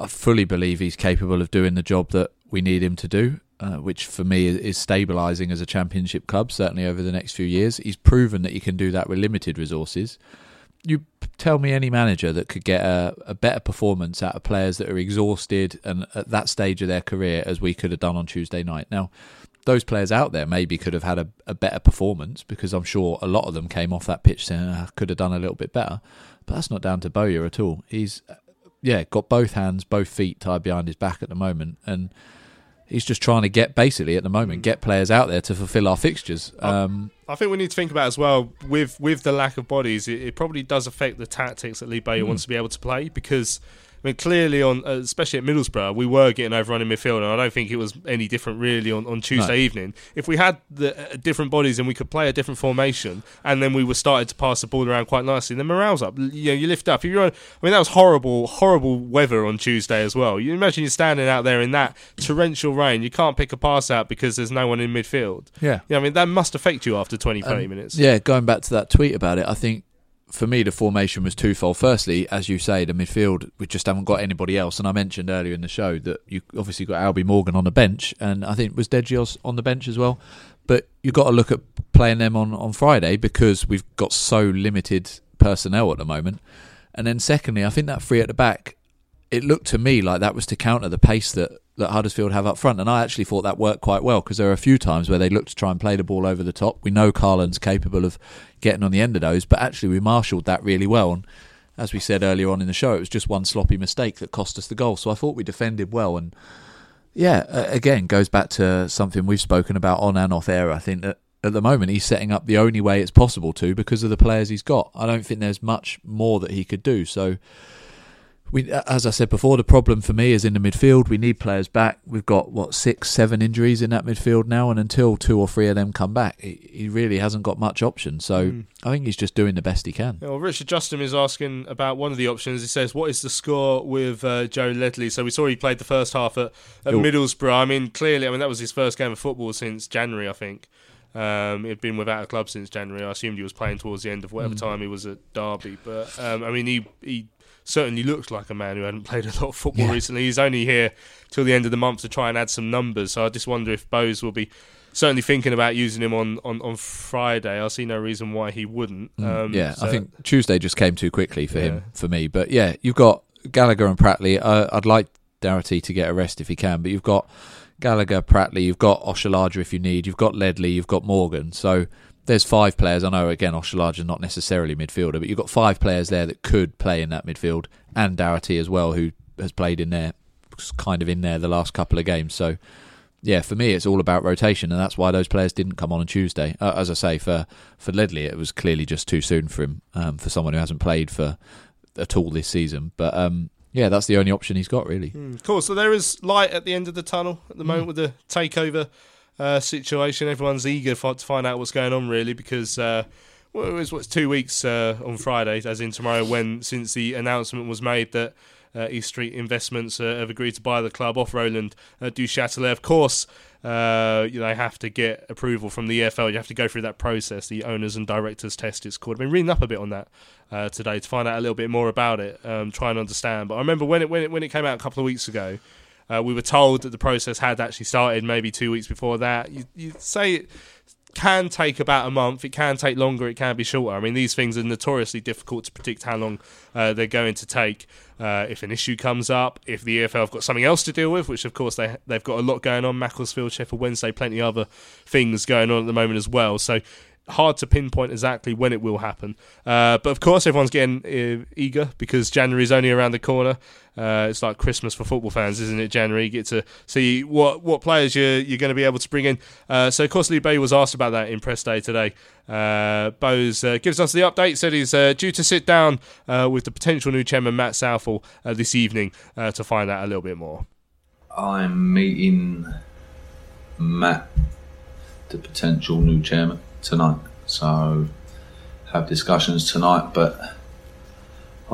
I fully believe he's capable of doing the job that we need him to do. Uh, which for me is, is stabilising as a championship club, certainly over the next few years. He's proven that he can do that with limited resources you tell me any manager that could get a, a, better performance out of players that are exhausted and at that stage of their career as we could have done on Tuesday night. Now, those players out there maybe could have had a, a better performance because I'm sure a lot of them came off that pitch saying I could have done a little bit better. But that's not down to Bowyer at all. He's yeah got both hands, both feet tied behind his back at the moment, and he's just trying to get basically at the moment get players out there to fulfil our fixtures. Um, I think we need to think about as well with with the lack of bodies. It, it probably does affect the tactics that Lee Bowyer Mm. wants to be able to play because. I mean, clearly on, uh, especially at Middlesbrough, we were getting overrun in midfield, and I don't think it was any different really on, on Tuesday No. evening. If we had the uh, different bodies and we could play a different formation, and then we were started to pass the ball around quite nicely, then morale's up. You know, you lift up. If you're on, I mean, that was horrible, horrible weather on Tuesday as well. You imagine you're standing out there in that torrential rain, you can't pick a pass out because there's no one in midfield. Yeah. yeah. I mean, that must affect you after 20, 30 Um, minutes. Yeah, going back to that tweet about it, I think for me the formation was twofold. Firstly, as you say, the midfield we just haven't got anybody else, and I mentioned earlier in the show that you obviously got Albie Morgan on the bench, and I think was Degios on the bench as well. But you've got to look at playing them on on Friday because we've got so limited personnel at the moment. And then secondly, I think that three at the back, it looked to me like that was to counter the pace that, that Huddersfield have up front. And I actually thought that worked quite well because there are a few times where they looked to try and play the ball over the top. We know Karlan's capable of getting on the end of those, but actually we marshalled that really well. And as we said earlier on in the show, it was just one sloppy mistake that cost us the goal. So I thought we defended well. And yeah, again, goes back to something we've spoken about on and off air. I think that at the moment he's setting up the only way it's possible to because of the players he's got. I don't think there's much more that he could do. So we, as I said before, the problem for me is in the midfield. We need players back. We've got what six, seven injuries in that midfield now, and until two or three of them come back, he, he really hasn't got much option. So Mm. I think he's just doing the best he can. Well, Richard Justin is asking about one of the options. He says, "What is the score with uh, Joe Ledley?" So we saw he played the first half at, at. Middlesbrough. I mean, clearly, I mean that was his first game of football since January, I think. Um, he'd been without a club since January. I assumed he was playing towards the end of whatever Mm. time he was at Derby. But um, I mean, he he certainly looks like a man who hadn't played a lot of football Yeah. recently. He's only here till the end of the month to try and add some numbers. So I just wonder if Bose will be certainly thinking about using him on, on, on Friday. I see no reason why he wouldn't. Mm, Um, yeah, so- I think Tuesday just came too quickly for Yeah. him, for me. But yeah, you've got Gallagher and Pratley. Uh, I'd like Doughty to get a rest if he can, but you've got Gallagher, Pratley, you've got Oshilaja if you need, you've got Ledley, you've got Morgan. So there's five players. I know again Oshilaja's not necessarily midfielder, but you've got five players there that could play in that midfield, and Doughty as well, who has played in there, kind of in there the last couple of games. So yeah, for me, it's all about rotation, and that's why those players didn't come on on Tuesday. Uh, as I say, for for Ledley, it was clearly just too soon for him, um, for someone who hasn't played for at all this season. But um, yeah, that's the only option he's got, really. Mm, cool. So there is light at the end of the tunnel at the moment with the takeover uh, situation. Everyone's eager for, to find out what's going on, really, because uh, well, it was what's two weeks uh, on Friday, as in tomorrow, when since the announcement was made that. Uh, East Street Investments uh, have agreed to buy the club off Roland uh, Duchâtelet. Of course, uh, you know, they have to get approval from the EFL. You have to go through that process, the owners and directors test. It's called. I've been reading up a bit on that uh, today to find out a little bit more about it, um, try and understand. But I remember when it when it when it came out a couple of weeks ago, uh, we were told that the process had actually started maybe two weeks before that. You, you say it can take about a month. It can take longer. It can be shorter. I mean, these things are notoriously difficult to predict how long uh, they're going to take. Uh, if an issue comes up, if the EFL have got something else to deal with, which of course they they've got a lot going on. Macclesfield, Sheffield Wednesday, plenty of other things going on at the moment as well. So hard to pinpoint exactly when it will happen. Uh, but of course, everyone's getting uh, eager because January is only around the corner. Uh, it's like Christmas for football fans, isn't it? January, you get to see what what players you're you're going to be able to bring in. Uh, so, of course, Lee Bay was asked about that in press day today. Uh, Bose uh, gives us the update. Said he's uh, due to sit down uh, with the potential new chairman Matt Southall uh, this evening uh, to find out a little bit more. I'm meeting Matt, the potential new chairman, tonight. So have discussions tonight, but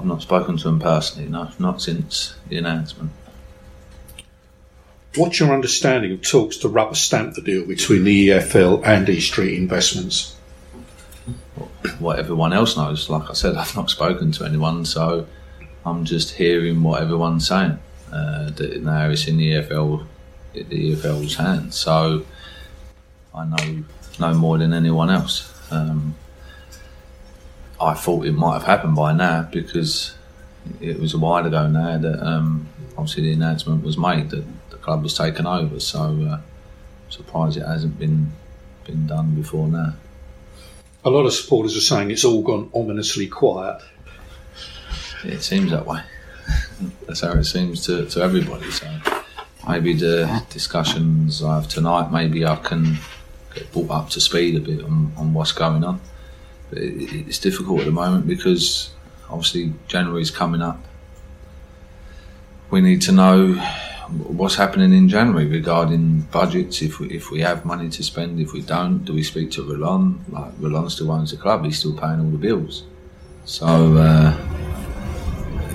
I've not spoken to him personally. No, not since the announcement. What's your understanding of talks to rubber stamp the deal between the EFL and East Street Investments? what everyone else knows. Like I said, (laughs) I've not spoken to anyone, so I'm just hearing what everyone's saying. Uh, that now it's in the EFL, the EFL's hands. So I know no more than anyone else. Um, I thought it might have happened by now because it was a while ago now that um, obviously the announcement was made that the club was taken over. So uh, I'm surprised it hasn't been been done before now. A lot of supporters are saying it's all gone ominously quiet. It seems that way. (laughs) That's how it seems to, to everybody. So maybe the discussions I have tonight, maybe I can get brought up to speed a bit on, on what's going on. It's difficult at the moment because obviously January's coming up. We need to know what's happening in January regarding budgets. If we if we have money to spend, if we don't, do we speak to Roland? Like Roland still owns the club; he's still paying all the bills. So uh,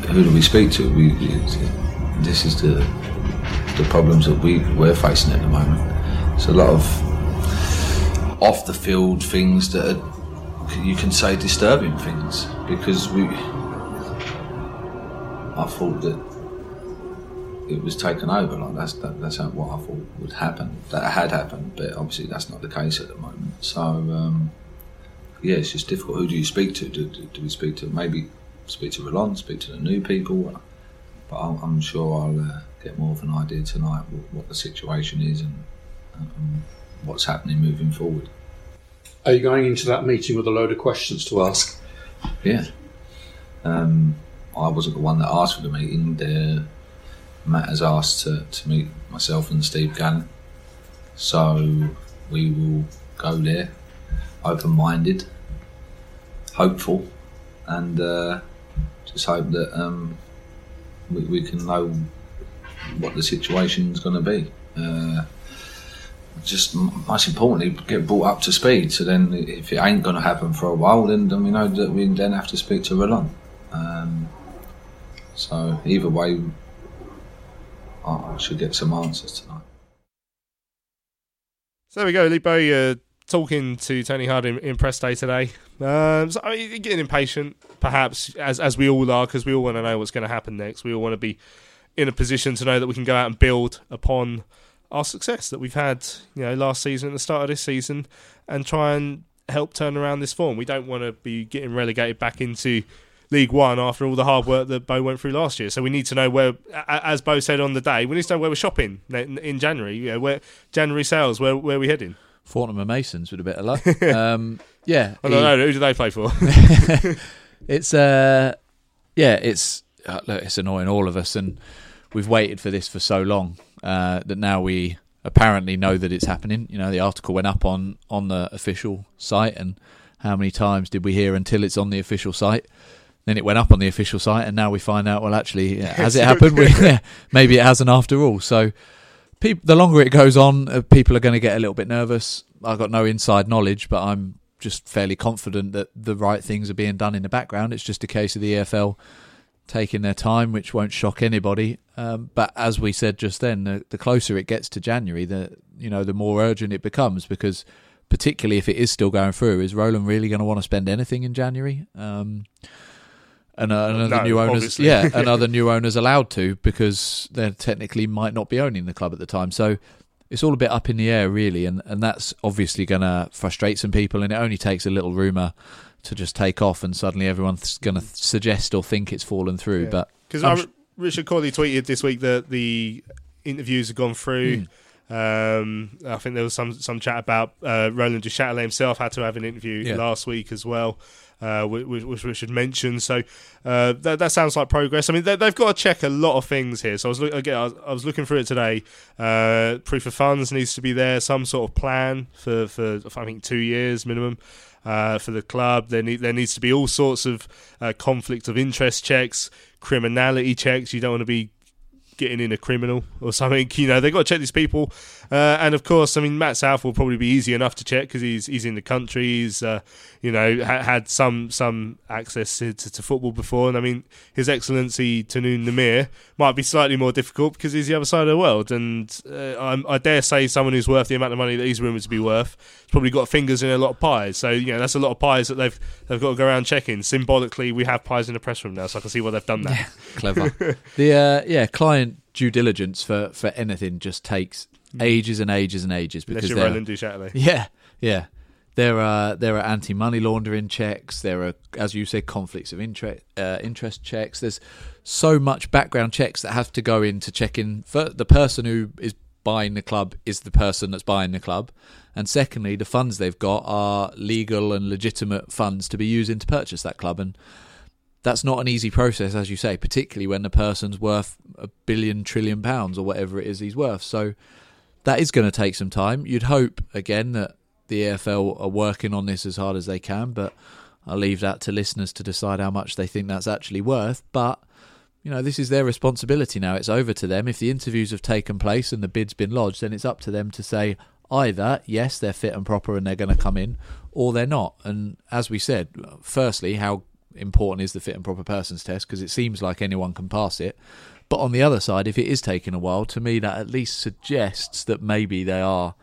who do we speak to? We, this is the the problems that we we're facing at the moment. It's a lot of off the field things that are, you can say disturbing things because we. I thought that it was taken over. Like that's that, that's what I thought would happen. That had happened, but obviously that's not the case at the moment. So um, yeah, it's just difficult. Who do you speak to? Do, do, do we speak to maybe speak to Roland, speak to the new people? But I'm, I'm sure I'll uh, get more of an idea tonight what, what the situation is and, and what's happening moving forward. Are you going into that meeting with a load of questions to ask? Yeah. Um, I wasn't the one that asked for the meeting. The, Matt has asked to, to meet myself and Steve Gallen. So we will go there open minded, hopeful, and uh, just hope that um, we, we can know what the situation's going to be. Uh, just most importantly, get brought up to speed. So then, if it ain't going to happen for a while, then, then we know that we then have to speak to Roland. Um, so either way, I, should get some answers tonight. So there we go, Lipo, uh, talking to Tony Harding in press day today. Um, so, I mean, getting impatient, perhaps, as as we all are, because we all want to know what's going to happen next. We all want to be in a position to know that we can go out and build upon our success that we've had, you know, last season and the start of this season, and try and help turn around this form. We don't want to be getting relegated back into League One after all the hard work that Bo went through last year. So we need to know where, as Bo said on the day, we need to know where we're shopping in January. You know, where January sales, where where are we heading? Fortnum and Masons with a bit of luck. (laughs) um, yeah, I don't know. Who do they play for? (laughs) it's uh, yeah, it's uh, look, it's annoying all of us, and we've waited for this for so long uh, that now we apparently know that it's happening. You know, the article went up on on the official site, and how many times did we hear until it's on the official site? Then it went up on the official site, and now we find out. Well, actually, (laughs) has it happened? We, (laughs) (laughs) yeah, maybe it hasn't after all. So, the longer it goes on, uh, people are going to get a little bit nervous. I've got no inside knowledge, but I'm just fairly confident that the right things are being done in the background. It's just a case of the EFL taking their time, which won't shock anybody. Um, but as we said just then, the, the closer it gets to January, the you know the more urgent it becomes because particularly if it is still going through, is Roland really going to want to spend anything in January? Um, and uh, the No, new owners, obviously. yeah, and (laughs) other new owners allowed to because they technically might not be owning the club at the time. So it's all a bit up in the air, really, and and that's obviously going to frustrate some people. And it only takes a little rumor to just take off, and suddenly everyone's going to suggest or think it's fallen through. But Because Richard Cawley tweeted this week that the interviews have gone through. Hmm. Um, I think there was some some chat about uh, Roland Duchâtelet himself had to have an interview Yeah. last week as well, uh, which, which Richard mentioned. So uh, that that sounds like progress. I mean, they, they've got to check a lot of things here. So I was look, again, I was, I was looking through it today. Uh, proof of funds needs to be there. Some sort of plan for for I think two years minimum uh, for the club. There need there needs to be all sorts of uh, conflict of interest checks, criminality checks. You don't want to be getting in a criminal or something. You know, they've got to check these people. Uh, and of course, I mean, Matt Southall probably be easy enough to check because he's he's in the country. He's uh, you know ha- had some some access to, to, to football before, and I mean, His Excellency Tahnoon Nimer might be slightly more difficult because he's the other side of the world, and uh, I dare say someone who's worth the amount of money that he's rumoured to be worth has probably got fingers in a lot of pies. So you know that's a lot of pies that they've they've got to go around checking. Symbolically, we have pies in the press room now, so I can see why they've done that. (laughs) Clever. the uh, yeah, client due diligence for for anything just takes ages and ages and ages Unless because you're they're- Roland Duchâtelet. (laughs) Yeah, yeah. There are there are anti money laundering checks. There are, as you said, conflicts of interest uh, interest checks. There's so much background checks that have to go in into checking for the person who is buying the club is the person that's buying the club, and secondly, the funds they've got are legal and legitimate funds to be using to purchase that club, and that's not an easy process, as you say, particularly when the person's worth a billion trillion pounds or whatever it is he's worth. So that is going to take some time. You'd hope again that the EFL are working on this as hard as they can, but I'll leave that to listeners to decide how much they think that's actually worth. But you know, this is their responsibility now. It's over to them. If the interviews have taken place and the bid's been lodged, then it's up to them to say either yes, they're fit and proper and they're going to come in, or they're not. And as we said, firstly, how important is the fit and proper persons test? Because it seems like anyone can pass it. But on the other side, if it is taking a while, to me that at least suggests that maybe they are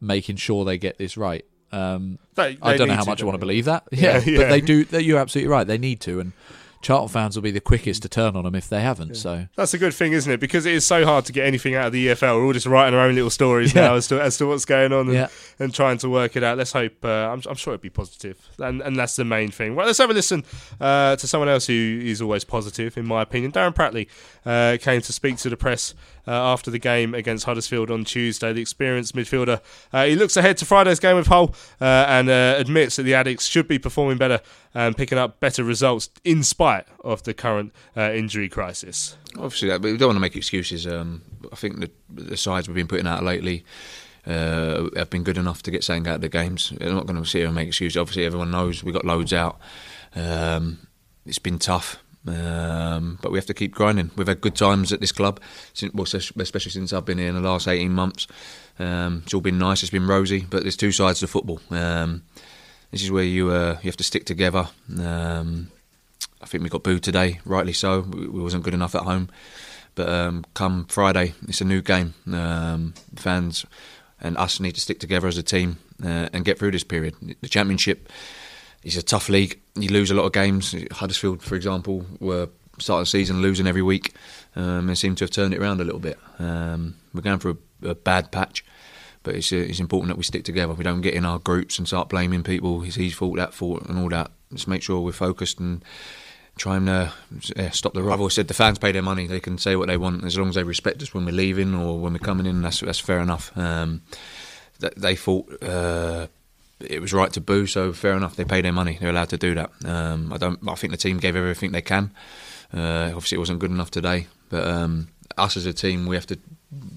making sure they get this right. Um, They- I don't know how to, much I want to believe that. Yeah, Yeah, yeah. but they do. They, you're absolutely right. They need to, and Charlton fans will be the quickest to turn on them if they haven't. So That's a good thing, isn't it? Because it is so hard to get anything out of the EFL. We're all just writing our own little stories Yeah. now as to as to what's going on and, Yeah. and trying to work it out. Let's hope. Uh, I'm, I'm sure it'll be positive, and and that's the main thing. Well, let's have a listen uh, to someone else who is always positive, in my opinion. Darren Pratley uh, came to speak to the press uh, after the game against Huddersfield on Tuesday. The experienced midfielder. Uh, he looks ahead to Friday's game with Hull uh, and admits that the Addicts should be performing better and picking up better results in spite of the current injury crisis. Obviously, that, but we don't want to make excuses. Um, I think the, the sides we've been putting out lately uh, have been good enough to get something out of the games. They're not going to sit here and make excuses. Obviously, everyone knows we got loads out. Um, it's been tough. Um, but we have to keep grinding. We've had good times at this club, since, well, especially since I've been here in the last 18 months. Um, it's all been nice, it's been rosy, but there's two sides to football. Um, this is where you uh, you have to stick together. Um, I think we got booed today, rightly so. We, we wasn't good enough at home. But um, come Friday, it's a new game. Um, fans and us need to stick together as a team uh, and get through this period. The Championship is a tough league. You lose a lot of games. Huddersfield, for example, were starting the season losing every week um, and seem to have turned it around a little bit. Um, we're going through a, a bad patch. But it's, uh, it's important that we stick together. We don't get in our groups and start blaming people. It's his fault, that fault, and all that. Just make sure we're focused and try and uh, stop the. I've always said the fans pay their money; they can say what they want as long as they respect us when we're leaving or when we're coming in. That's that's fair enough. Um, they thought uh, it was right to boo, so fair enough. They pay their money; they're allowed to do that. Um, I don't. I think the team gave everything they can. Uh, obviously, it wasn't good enough today, but um, us as a team, we have to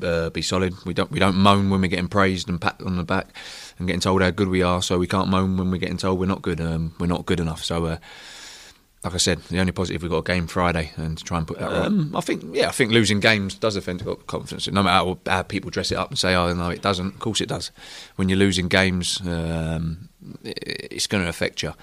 uh, be solid. We don't we don't moan when we're getting praised and pat on the back and getting told how good we are. So we can't moan when we're getting told we're not good. Um, we're not good enough. So. Uh, like I said, the only positive we've got a game Friday, and to try and put that right. Um, I think, yeah, I think losing games does affect confidence. No matter how, how people dress it up and say, "Oh no, it doesn't." Of course, it does. When you're losing games, um, it, it's going to affect you.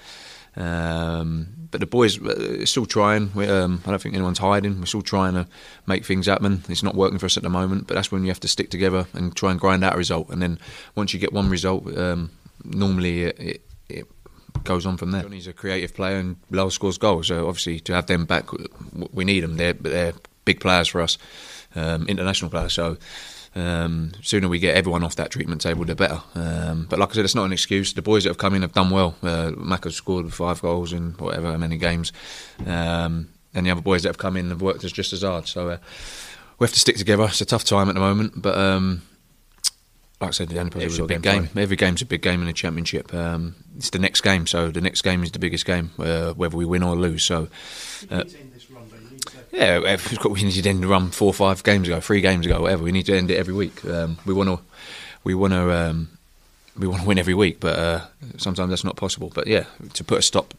Um, but the boys are still trying. We, um, I don't think anyone's hiding. We're still trying to make things happen. It's not working for us at the moment, but that's when you have to stick together and try and grind out a result. And then once you get one result, um, normally it, it goes on from there. Johnny's a creative player and Lowell scores goals. So obviously to have them back, we need them. They're they're big players for us, um, international players. So. Um, sooner we get everyone off that treatment table, the better. Um, but like I said, it's not an excuse. The boys that have come in have done well. Uh, Mac has scored five goals in whatever many games, um, and the other boys that have come in have worked as just as hard. So uh, we have to stick together. It's a tough time at the moment, but um, like I said, the only positive is a big game. Every game's a big game in the championship. Um, it's the next game, so the next game is the biggest game, uh, whether we win or lose. So. Uh, yeah, we need to end the run four or five games ago, three games ago, whatever. We need to end it every week. Um, we want to, we want to, um, we want to win every week, but uh, sometimes that's not possible. But yeah, to put a stop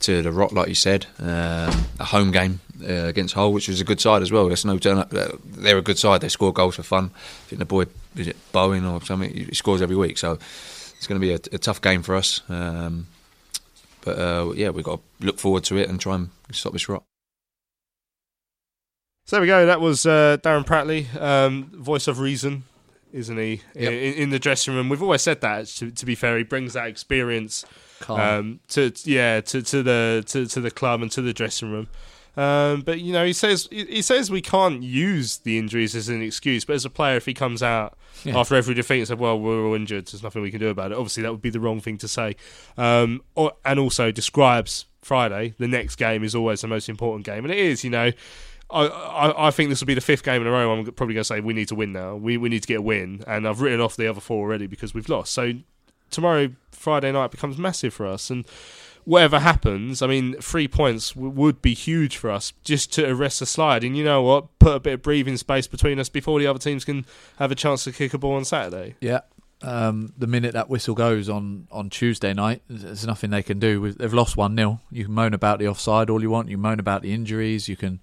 to the rot, like you said, um, a home game uh, against Hull, which is a good side as well. There's no turn up. They're a good side. They score goals for fun. I think the boy is it Bowen or something? He scores every week, so it's going to be a, a tough game for us. Um, but uh, yeah, we've got to look forward to it and try and stop this rot. So there we go. That was uh, Darren Pratley, um, voice of reason, isn't he? Yep. In, in the dressing room, we've always said that. To, to be fair, he brings that experience um, to yeah to, to the to, to the club and to the dressing room. Um, but you know, he says he says we can't use the injuries as an excuse. But as a player, if he comes out Yeah. after every defeat and said, "Well, we're all injured. There's nothing we can do about it," obviously that would be the wrong thing to say. Um, or, and also describes Friday. The next game is always the most important game, and it is. You know, I, I, I think this will be the fifth game in a row. I'm probably going to say we need to win now. We we need to get a win, and I've written off the other four already because we've lost. So tomorrow, Friday night, becomes massive for us, and whatever happens, I mean, three points w- would be huge for us just to arrest the slide. And you know what? Put a bit of breathing space between us before the other teams can have a chance to kick a ball on Saturday. Yeah. Um, the minute that whistle goes on, on Tuesday night, there's- nothing they can do. They've lost 1 0. You can moan about the offside all you want. You moan about the injuries. You can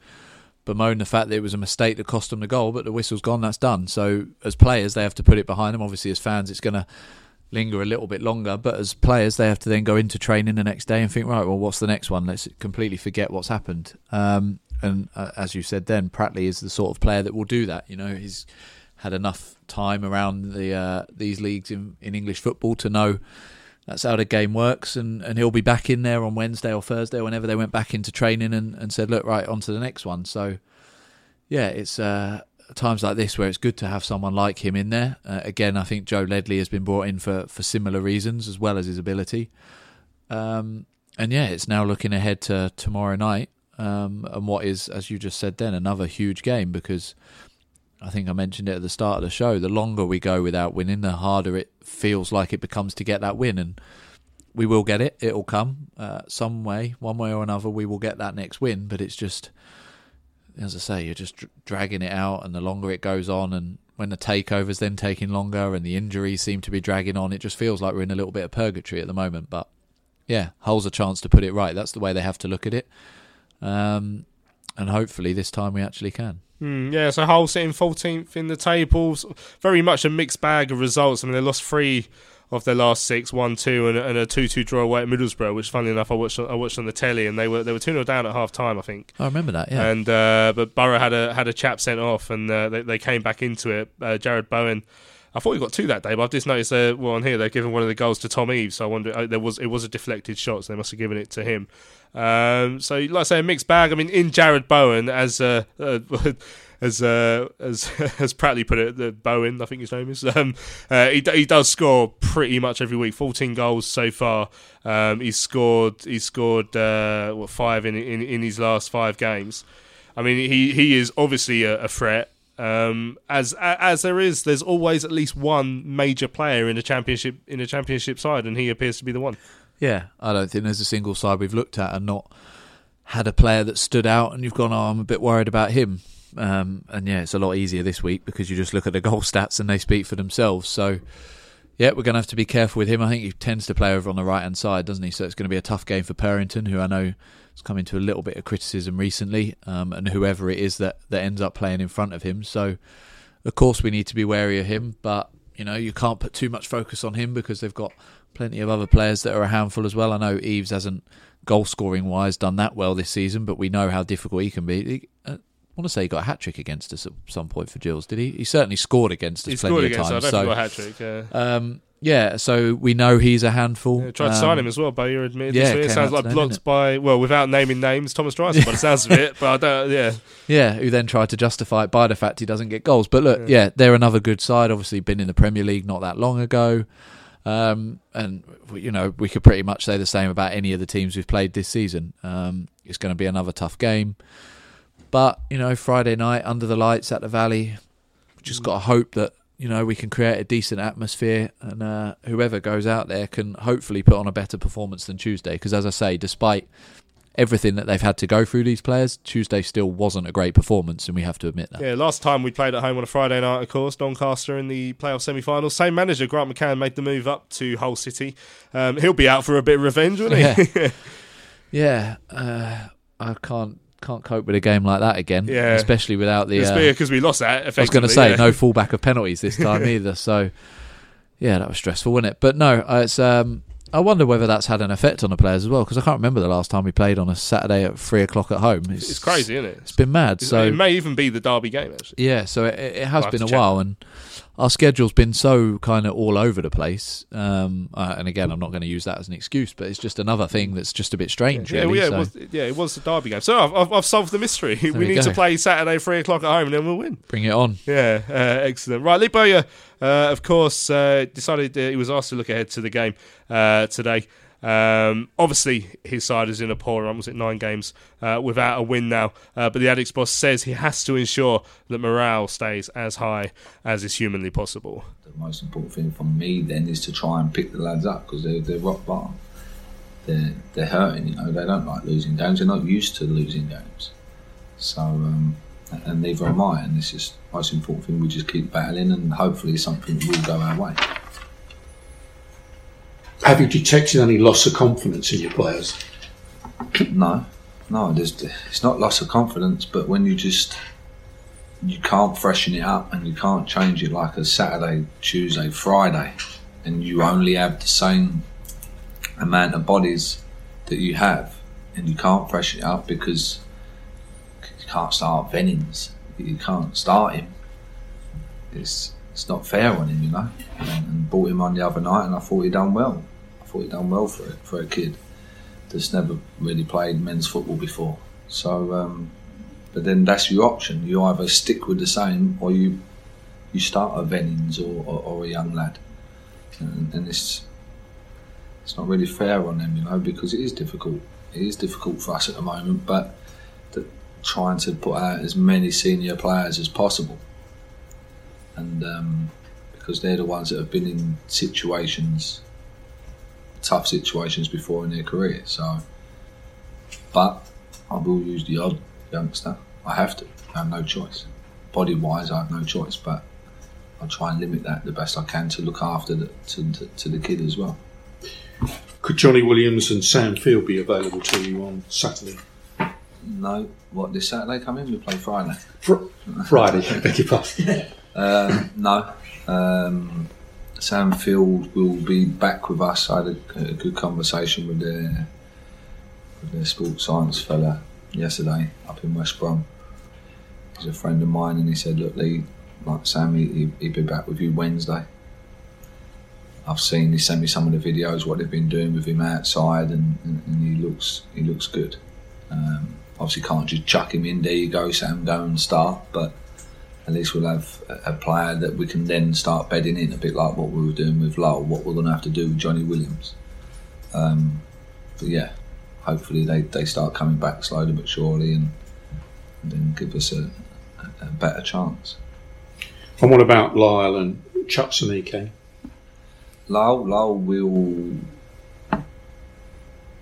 bemoan the fact that it was a mistake that cost them the goal, but the whistle's gone. That's done. So, as players, they have to put it behind them. Obviously, as fans, it's going to linger a little bit longer. But as players, they have to then go into training the next day and think, right, well, what's the next one? Let's completely forget what's happened. Um, and uh, as you said, then Pratley is the sort of player that will do that. You know, he's had enough time around the uh, these leagues in, in English football to know that's how the game works, and, and he'll be back in there on Wednesday or Thursday, whenever they went back into training and, and said, look, right, on to the next one. So, yeah, it's uh, times like this where it's good to have someone like him in there. Uh, again, I think Joe Ledley has been brought in for, for similar reasons as well as his ability. Um, and yeah, it's now looking ahead to tomorrow night, um, and what is, as you just said, then another huge game because I think I mentioned it at the start of the show. The longer we go without winning, the harder it feels like it becomes to get that win, and we will get it. It'll come uh, some way, one way or another. We will get that next win, but it's just, as I say, you're just dr- dragging it out, and the longer it goes on, and when the takeovers then taking longer, and the injuries seem to be dragging on, it just feels like we're in a little bit of purgatory at the moment. But yeah, Hull's a chance to put it right. That's the way they have to look at it, um, and hopefully this time we actually can. Hmm, yeah, so Hull sitting 14th in the tables. Very much a mixed bag of results. I mean, they lost three of their last six, one two, and, and a two two draw away at Middlesbrough. Which, funnily enough, I watched I watched on the telly, and they were they were two 0 down at half time, I think. I remember that. Yeah, And uh, but Borough had a had a chap sent off, and uh, they they came back into it. Uh, Jarrod Bowen. I thought he got two that day, but I've just noticed uh, well on here they're giving one of the goals to Tom Eaves. So I wonder uh, there was it was a deflected shot, so they must have given it to him. Um, so like I say, a mixed bag. I mean, in Jarrod Bowen as uh, uh, (laughs) as uh, as (laughs) as Pratley put it, the Bowen, I think his name is. Um, uh, he he does score pretty much every week. Fourteen goals so far. Um, he's scored he's scored uh, what five in, in in his last five games. I mean, he he is obviously a, a threat. Um, as as there is, there's always at least one major player in a championship in a championship side, and he appears to be the one. Yeah, I don't think there's a single side we've looked at and not had a player that stood out, and you've gone, oh, I'm a bit worried about him. Um, and yeah, it's a lot easier this week because you just look at the goal stats and they speak for themselves. So yeah, we're going to have to be careful with him. I think he tends to play over on the right hand side, doesn't he? So it's going to be a tough game for Purrington, who I know has come into a little bit of criticism recently, um, and whoever it is that, that ends up playing in front of him. So of course we need to be wary of him, but you know you can't put too much focus on him because they've got plenty of other players that are a handful as well. I know Eaves hasn't goal scoring wise done that well this season, but we know how difficult he can be. Want to say he got a hat trick against us at some point for Gills. Did he? He certainly scored against us He plenty of times. us. I don't so, think he got a hat-trick, yeah. Um, yeah, so we know he's a handful. Yeah, tried to Um, sign him as well, Bowyer admitted. yeah, it it sounds like blocked by well, without naming names, Thomas Dryson by the sounds of it. But I don't. Yeah, Yeah, who then tried to justify it by the fact he doesn't get goals. But look, yeah, they're another good side. Obviously, been in the Premier League not that long ago, um, and you know we could pretty much say the same about any of the teams we've played this season. Um, it's going to be another tough game, but you know Friday night under the lights at the Valley, just got to hope that you know we can create a decent atmosphere, and uh, whoever goes out there can hopefully put on a better performance than Tuesday. Because as I say, despite everything that they've had to go through these players, Tuesday still wasn't a great performance, and we have to admit that. yeah. Last time we played at home on a Friday night, of course, Doncaster in the playoff semi-finals. Same manager, Grant McCann, made the move up to Hull City. Um, he'll be out for a bit of revenge, won't he? Yeah. (laughs) Yeah, uh, I can't can't cope with a game like that again. Yeah. especially without the. It's uh, because we lost that. I was going to say yeah. no fallback of penalties this time (laughs) either. So yeah, that was stressful, wasn't it? But no, uh, it's. Um, I wonder whether that's had an effect on the players as well because I can't remember the last time we played on a Saturday at three o'clock at home. It's, It's crazy, isn't it? It's been mad. It's- So it may even be the derby game actually. yeah, so it, it has We'll been a check. while, and our schedule's been so kind of all over the place. Um, uh, and again, I'm not going to use that as an excuse, but it's just another thing that's just a bit strange. Yeah, really, yeah, so it was, yeah, it was the derby game. So I've, I've, I've solved the mystery. (laughs) we we need to play Saturday three o'clock at home, and then we'll win. bring it on. Yeah, uh, excellent. Right, Lee Bowyer, uh, of course, uh, decided uh, he was asked to look ahead to the game uh, today. Um, obviously, his side is in a poor run. Was it nine games uh, without a win now? Uh, but the Addicts boss says he has to ensure that morale stays as high as is humanly possible. the most important thing for me then is to try and pick the lads up because they're, they're rock bottom. They're, they're hurting, you know, they don't like losing games, they're not used to losing games. So, um, and neither am I, and this is the most important thing we just keep battling and hopefully something will go our way. Have you detected any loss of confidence in your players? No, no, it's not loss of confidence, but when you just you can't freshen it up and you can't change it like a Saturday, Tuesday, Friday, and you only have the same amount of bodies that you have, and you can't freshen it up because you can't start Vennings, you can't start him. It's it's not fair on him, you know. And, and bought him on the other night, and I thought he done well. Thought he done well for for a kid that's never really played men's football before. So, um, but then that's your option. You either stick with the same, or you you start a Vennings or, or, or a young lad, and, and it's it's not really fair on them, you know, because it is difficult. It is difficult for us at the moment, but the, trying to put out as many senior players as possible, and um, because they're the ones that have been in situations tough situations before in their career. So, but I will use the odd youngster. I have to. I have no choice. Body wise, I have no choice. But I try and limit that the best I can to look after the, to, to, to the kid as well. Could Johnny Williams and Sam Field be available to you on Saturday? No, what this Saturday come in? We play Friday. Fr- Friday, beg your pardon. Um, (laughs) no. Um, Sam Field will be back with us. I had a, a good conversation with their with their sports science fella yesterday up in West Brom. He's a friend of mine, and he said, "Look, Lee, like Sam, he, he'd be back with you Wednesday." I've seen he sent me some of the videos what they've been doing with him outside, and, and, and he looks he looks good. Um, obviously, can't just chuck him in. There you go, Sam, go and start. But at least we'll have a, player that we can then start bedding in, a bit like what we were doing with Lowell. What we're going to have to do with Johnny Williams. Um, but yeah, hopefully they, they start coming back slowly but surely, and, and then give us a, a, a better chance. And what about Lyle and Chuks Aneke? Lowell, Lowell will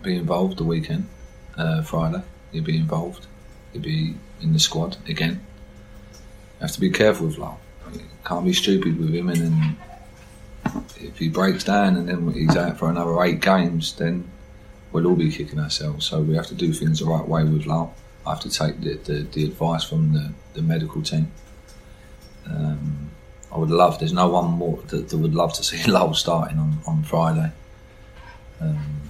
be involved the weekend, uh, Friday. He'll be involved. He'll be in the squad again. Have to be careful with Lowell. You can't be stupid with him, and then if he breaks down and then he's out for another eight games, then we'll all be kicking ourselves. So we have to do things the right way with Lowell. I have to take the, the, the advice from the, the medical team. Um, I would love. There's no one more that, that would love to see (laughs) Lowell starting on, on Friday. Um,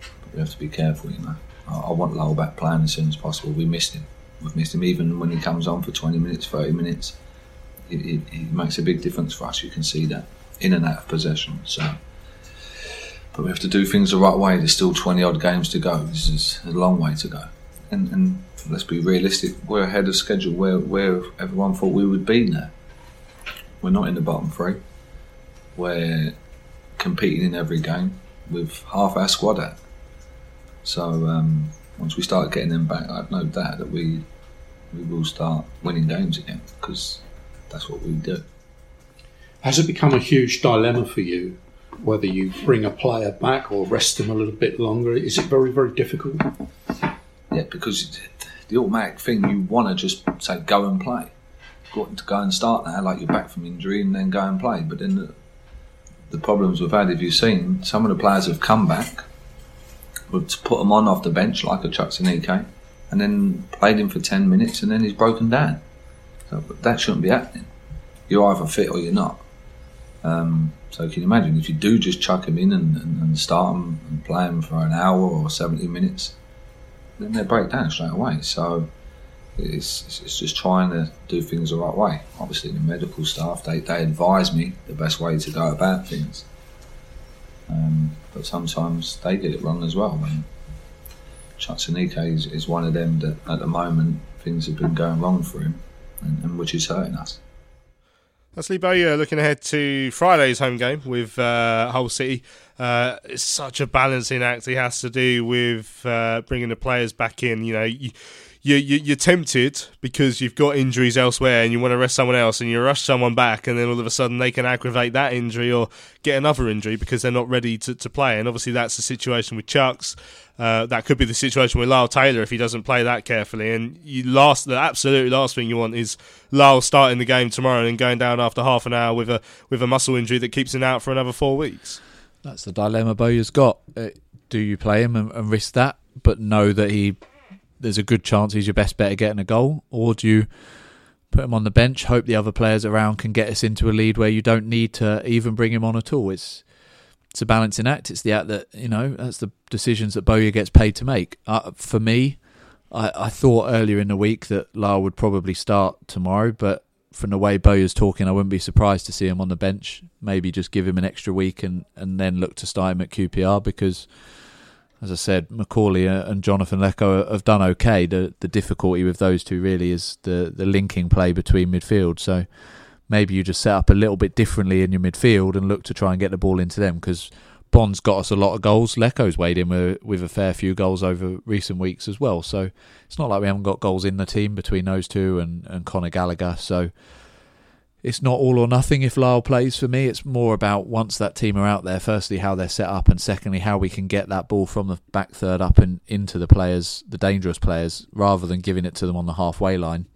but we have to be careful, you know. I, I want Lowell back playing as soon as possible. We missed him. We've missed him even when he comes on for 20 minutes, 30 minutes. It, it, it makes a big difference for us. You can see that in and out of possession. So, but we have to do things the right way. There's still 20 odd games to go. This is a long way to go. And, and let's be realistic. We're ahead of schedule where where everyone thought we would be now. We're not in the bottom three. We're competing in every game with half our squad out. So um, once we start getting them back, I've no doubt that we we will start winning games again because that's what we do. Has it become a huge dilemma for you whether you bring a player back or rest them a little bit longer? Is it very, very difficult? Yeah, because the automatic thing you want to just say go and play, go to go and start now, like you're back from injury, and then go and play. But then the, the problems we've had, if you've seen, some of the players have come back, we've put them on off the bench like a Chuks Aneke, and then played him for 10 minutes and then he's broken down. So that shouldn't be happening. You're either fit or you're not. Um, so can you imagine if you do just chuck him in and, and, and start him and play him for an hour or 70 minutes, then they break down straight away. So it's, it's- just trying to do things the right way. Obviously, the medical staff they, they advise me the best way to go about things, um, but sometimes they get it wrong as well. And Chuks Aneke is, is one of them that at the moment things have been going wrong for him, and, and which is hurting us. That's Lee Bowyer looking ahead to Friday's home game with uh, Hull City. Uh, it's such a balancing act he has to do with uh, bringing the players back in. You know, you, you, you, you're tempted because you've got injuries elsewhere and you want to rest someone else and you rush someone back and then all of a sudden they can aggravate that injury or get another injury because they're not ready to, to play. And obviously that's the situation with Chuks. Uh, that could be the situation with Lyle Taylor if he doesn't play that carefully. And you last, the absolute last thing you want is Lyle starting the game tomorrow and going down after half an hour with a with a muscle injury that keeps him out for another four weeks. That's the dilemma Bowyer's got. Uh, do you play him and, and risk that, but know that he there's a good chance he's your best bet at getting a goal, or do you put him on the bench, hope the other players around can get us into a lead where you don't need to even bring him on at all? It's it's a balancing act. It's the act that you know that's the decisions that Bowyer gets paid to make. Uh, for me, I, I thought earlier in the week that Lyle would probably start tomorrow, but from the way Bowyer's talking, I wouldn't be surprised to see him on the bench. Maybe just give him an extra week and, and then look to start him at QPR because, as I said, Macauley and Jonathan Leko have done okay. The the difficulty with those two really is the, the linking play between midfield. So maybe you just set up a little bit differently in your midfield and look to try and get the ball into them because Bonne's got us a lot of goals. Leko's weighed in with, with a fair few goals over recent weeks as well. So it's not like we haven't got goals in the team between those two and, and Conor Gallagher. So it's not all or nothing if Lyle plays for me. It's more about once that team are out there, firstly, how they're set up, and secondly, how we can get that ball from the back third up and into the players, the dangerous players, rather than giving it to them on the halfway line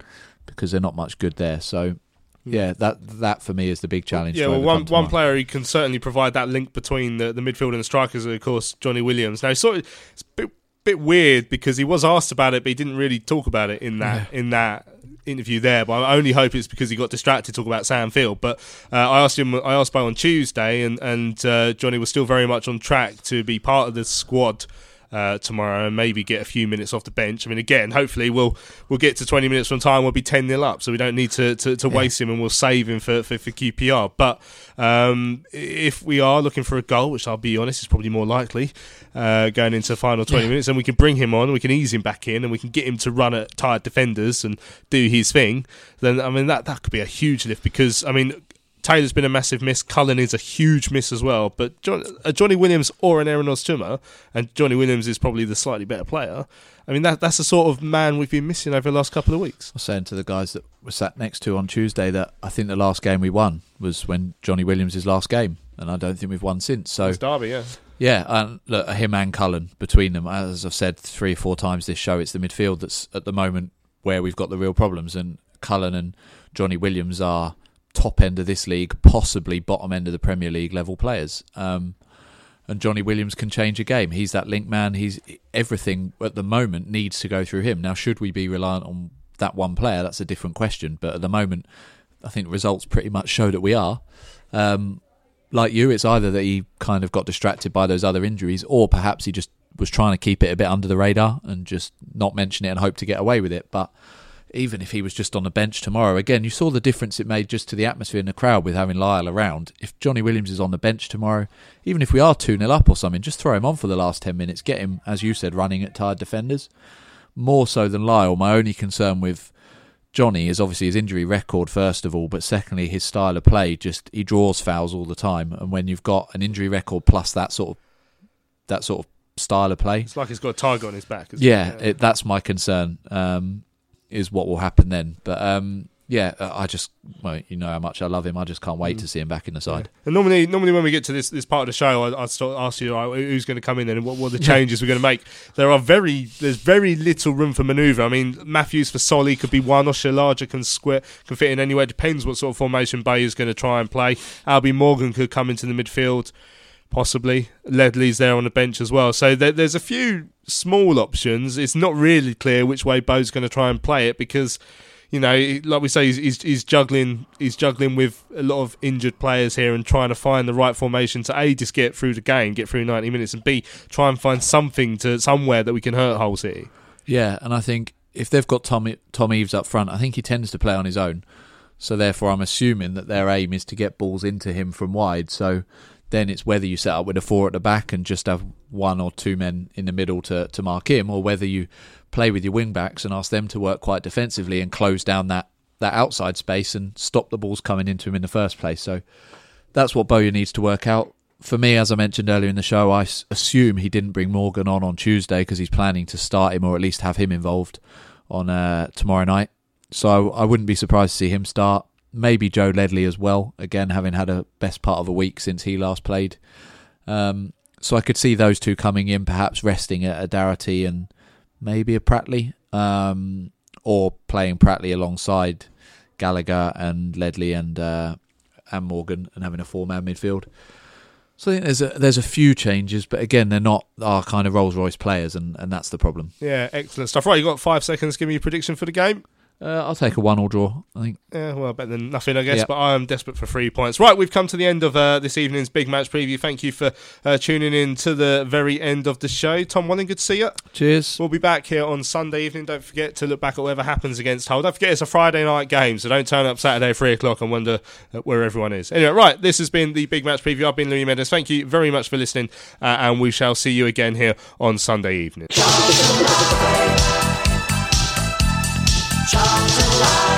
because they're not much good there. So. Hmm. Yeah, that that for me is the big challenge. Yeah, well, one one player who can certainly provide that link between the, the midfield and the strikers, of course, Johnny Williams. Now, it's sort of it's a bit, bit weird because he was asked about it, but he didn't really talk about it in that in that interview there. But I only hope it's because he got distracted talking about Sam Field. But uh, I asked him, I asked Bo on Tuesday, and and uh, Johnny was still very much on track to be part of the squad uh, tomorrow and maybe get a few minutes off the bench. I mean, again, hopefully we'll we'll get to 20 minutes from time. We'll be 10 0 up, so we don't need to, to, to waste him and we'll save him for, for, for QPR. But um, if we are looking for a goal, which I'll be honest is probably more likely uh, going into the final 20 Yeah. minutes, and we can bring him on, we can ease him back in, and we can get him to run at tired defenders and do his thing, then I mean, that, that could be a huge lift because, I mean, Taylor's been a massive miss. Cullen is a huge miss as well. But John, uh, Johnny Williams or an Aaron Ostuma, and Johnny Williams is probably the slightly better player. I mean, that that's the sort of man we've been missing over the last couple of weeks. I was saying to the guys that were sat next to on Tuesday that I think the last game we won was when Johnny Williams' last game, and I don't think we've won since. So It's Derby, yeah. yeah, and look, him and Cullen between them, as I've said three or four times this show, it's the midfield that's at the moment where we've got the real problems, and Cullen and Johnny Williams are top end of this league, possibly bottom end of the Premier League level players. Um, and Johnny Williams can change a game. He's that link man. He's everything at the moment needs to go through him. Now, should we be reliant on that one player? That's a different question. But at the moment, I think results pretty much show that we are. Um, like you, it's either that he kind of got distracted by those other injuries, or perhaps he just was trying to keep it a bit under the radar and just not mention it and hope to get away with it. But even if he was just on the bench tomorrow, again, you saw the difference it made just to the atmosphere in the crowd with having Lyle around. If Johnny Williams is on the bench tomorrow, even if we are 2 0 up or something, just throw him on for the last 10 minutes. Get him, as you said, running at tired defenders. More so than Lyle, my only concern with Johnny is obviously his injury record, first of all, but secondly, his style of play. Just he draws fouls all the time. And when you've got an injury record plus that sort of that sort of style of play, It's like he's got a tiger on his back. yeah, it? it, that's my concern. Um, is what will happen then? But um, yeah, uh, I just well, you know how much I love him. I just can't wait to see him back in the side. And normally, normally when we get to this this part of the show, I, I start ask you right, who's going to come in and what, what are the (laughs) changes we're going to make. There are very there's very little room for manoeuvre. I mean, Matthews for Solly could be one, or Shalaja can square can fit in anywhere. Depends what sort of formation Bay is going to try and play. Albie Morgan could come into the midfield. Possibly. Ledley's there on the bench as well. So there, there's a few small options. It's not really clear which way Bo's going to try and play it because, you know, like we say, he's, he's, he's juggling he's juggling with a lot of injured players here and trying to find the right formation to a just get through the game, get through 90 minutes, and b try and find something to somewhere that we can hurt Hull City. Yeah, and I think if they've got Tom Tom Eaves up front, I think he tends to play on his own. So therefore, I'm assuming that their aim is to get balls into him from wide. So then it's whether you set up with a four at the back and just have one or two men in the middle to, to mark him, or whether you play with your wing backs and ask them to work quite defensively and close down that, that outside space and stop the balls coming into him in the first place. So that's what Bowyer needs to work out. For me, as I mentioned earlier in the show, I assume he didn't bring Morgan on on Tuesday because he's planning to start him or at least have him involved on uh, tomorrow night. So I wouldn't be surprised to see him start. Maybe Joe Ledley as well. Again, having had a best part of a week since he last played. Um, so I could see those two coming in, perhaps resting at a Darity and maybe a Pratley, um, or playing Pratley alongside Gallagher and Ledley and uh, and Morgan and having a four man midfield. So I think there's a there's a few changes, but again, they're not our kind of Rolls Royce players, and, and that's the problem. Yeah, excellent stuff. Right, you got five seconds. Give me your prediction for the game. Uh, I'll take a one or draw. I think. Yeah, well, better than nothing, I guess. Yep. But I am desperate for three points. Right, we've come to the end of uh, this evening's big match preview. Thank you for uh, tuning in to the very end of the show. Tom Welling, good to see you. Cheers. We'll be back here on Sunday evening. Don't forget to look back at whatever happens against Hull. Don't forget it's a Friday night game, so don't turn up Saturday three o'clock and wonder uh, where everyone is. Anyway, right, this has been the big match preview. I've been Louis Mendes. Thank you very much for listening, uh, and we shall see you again here on Sunday evening. 唱出来。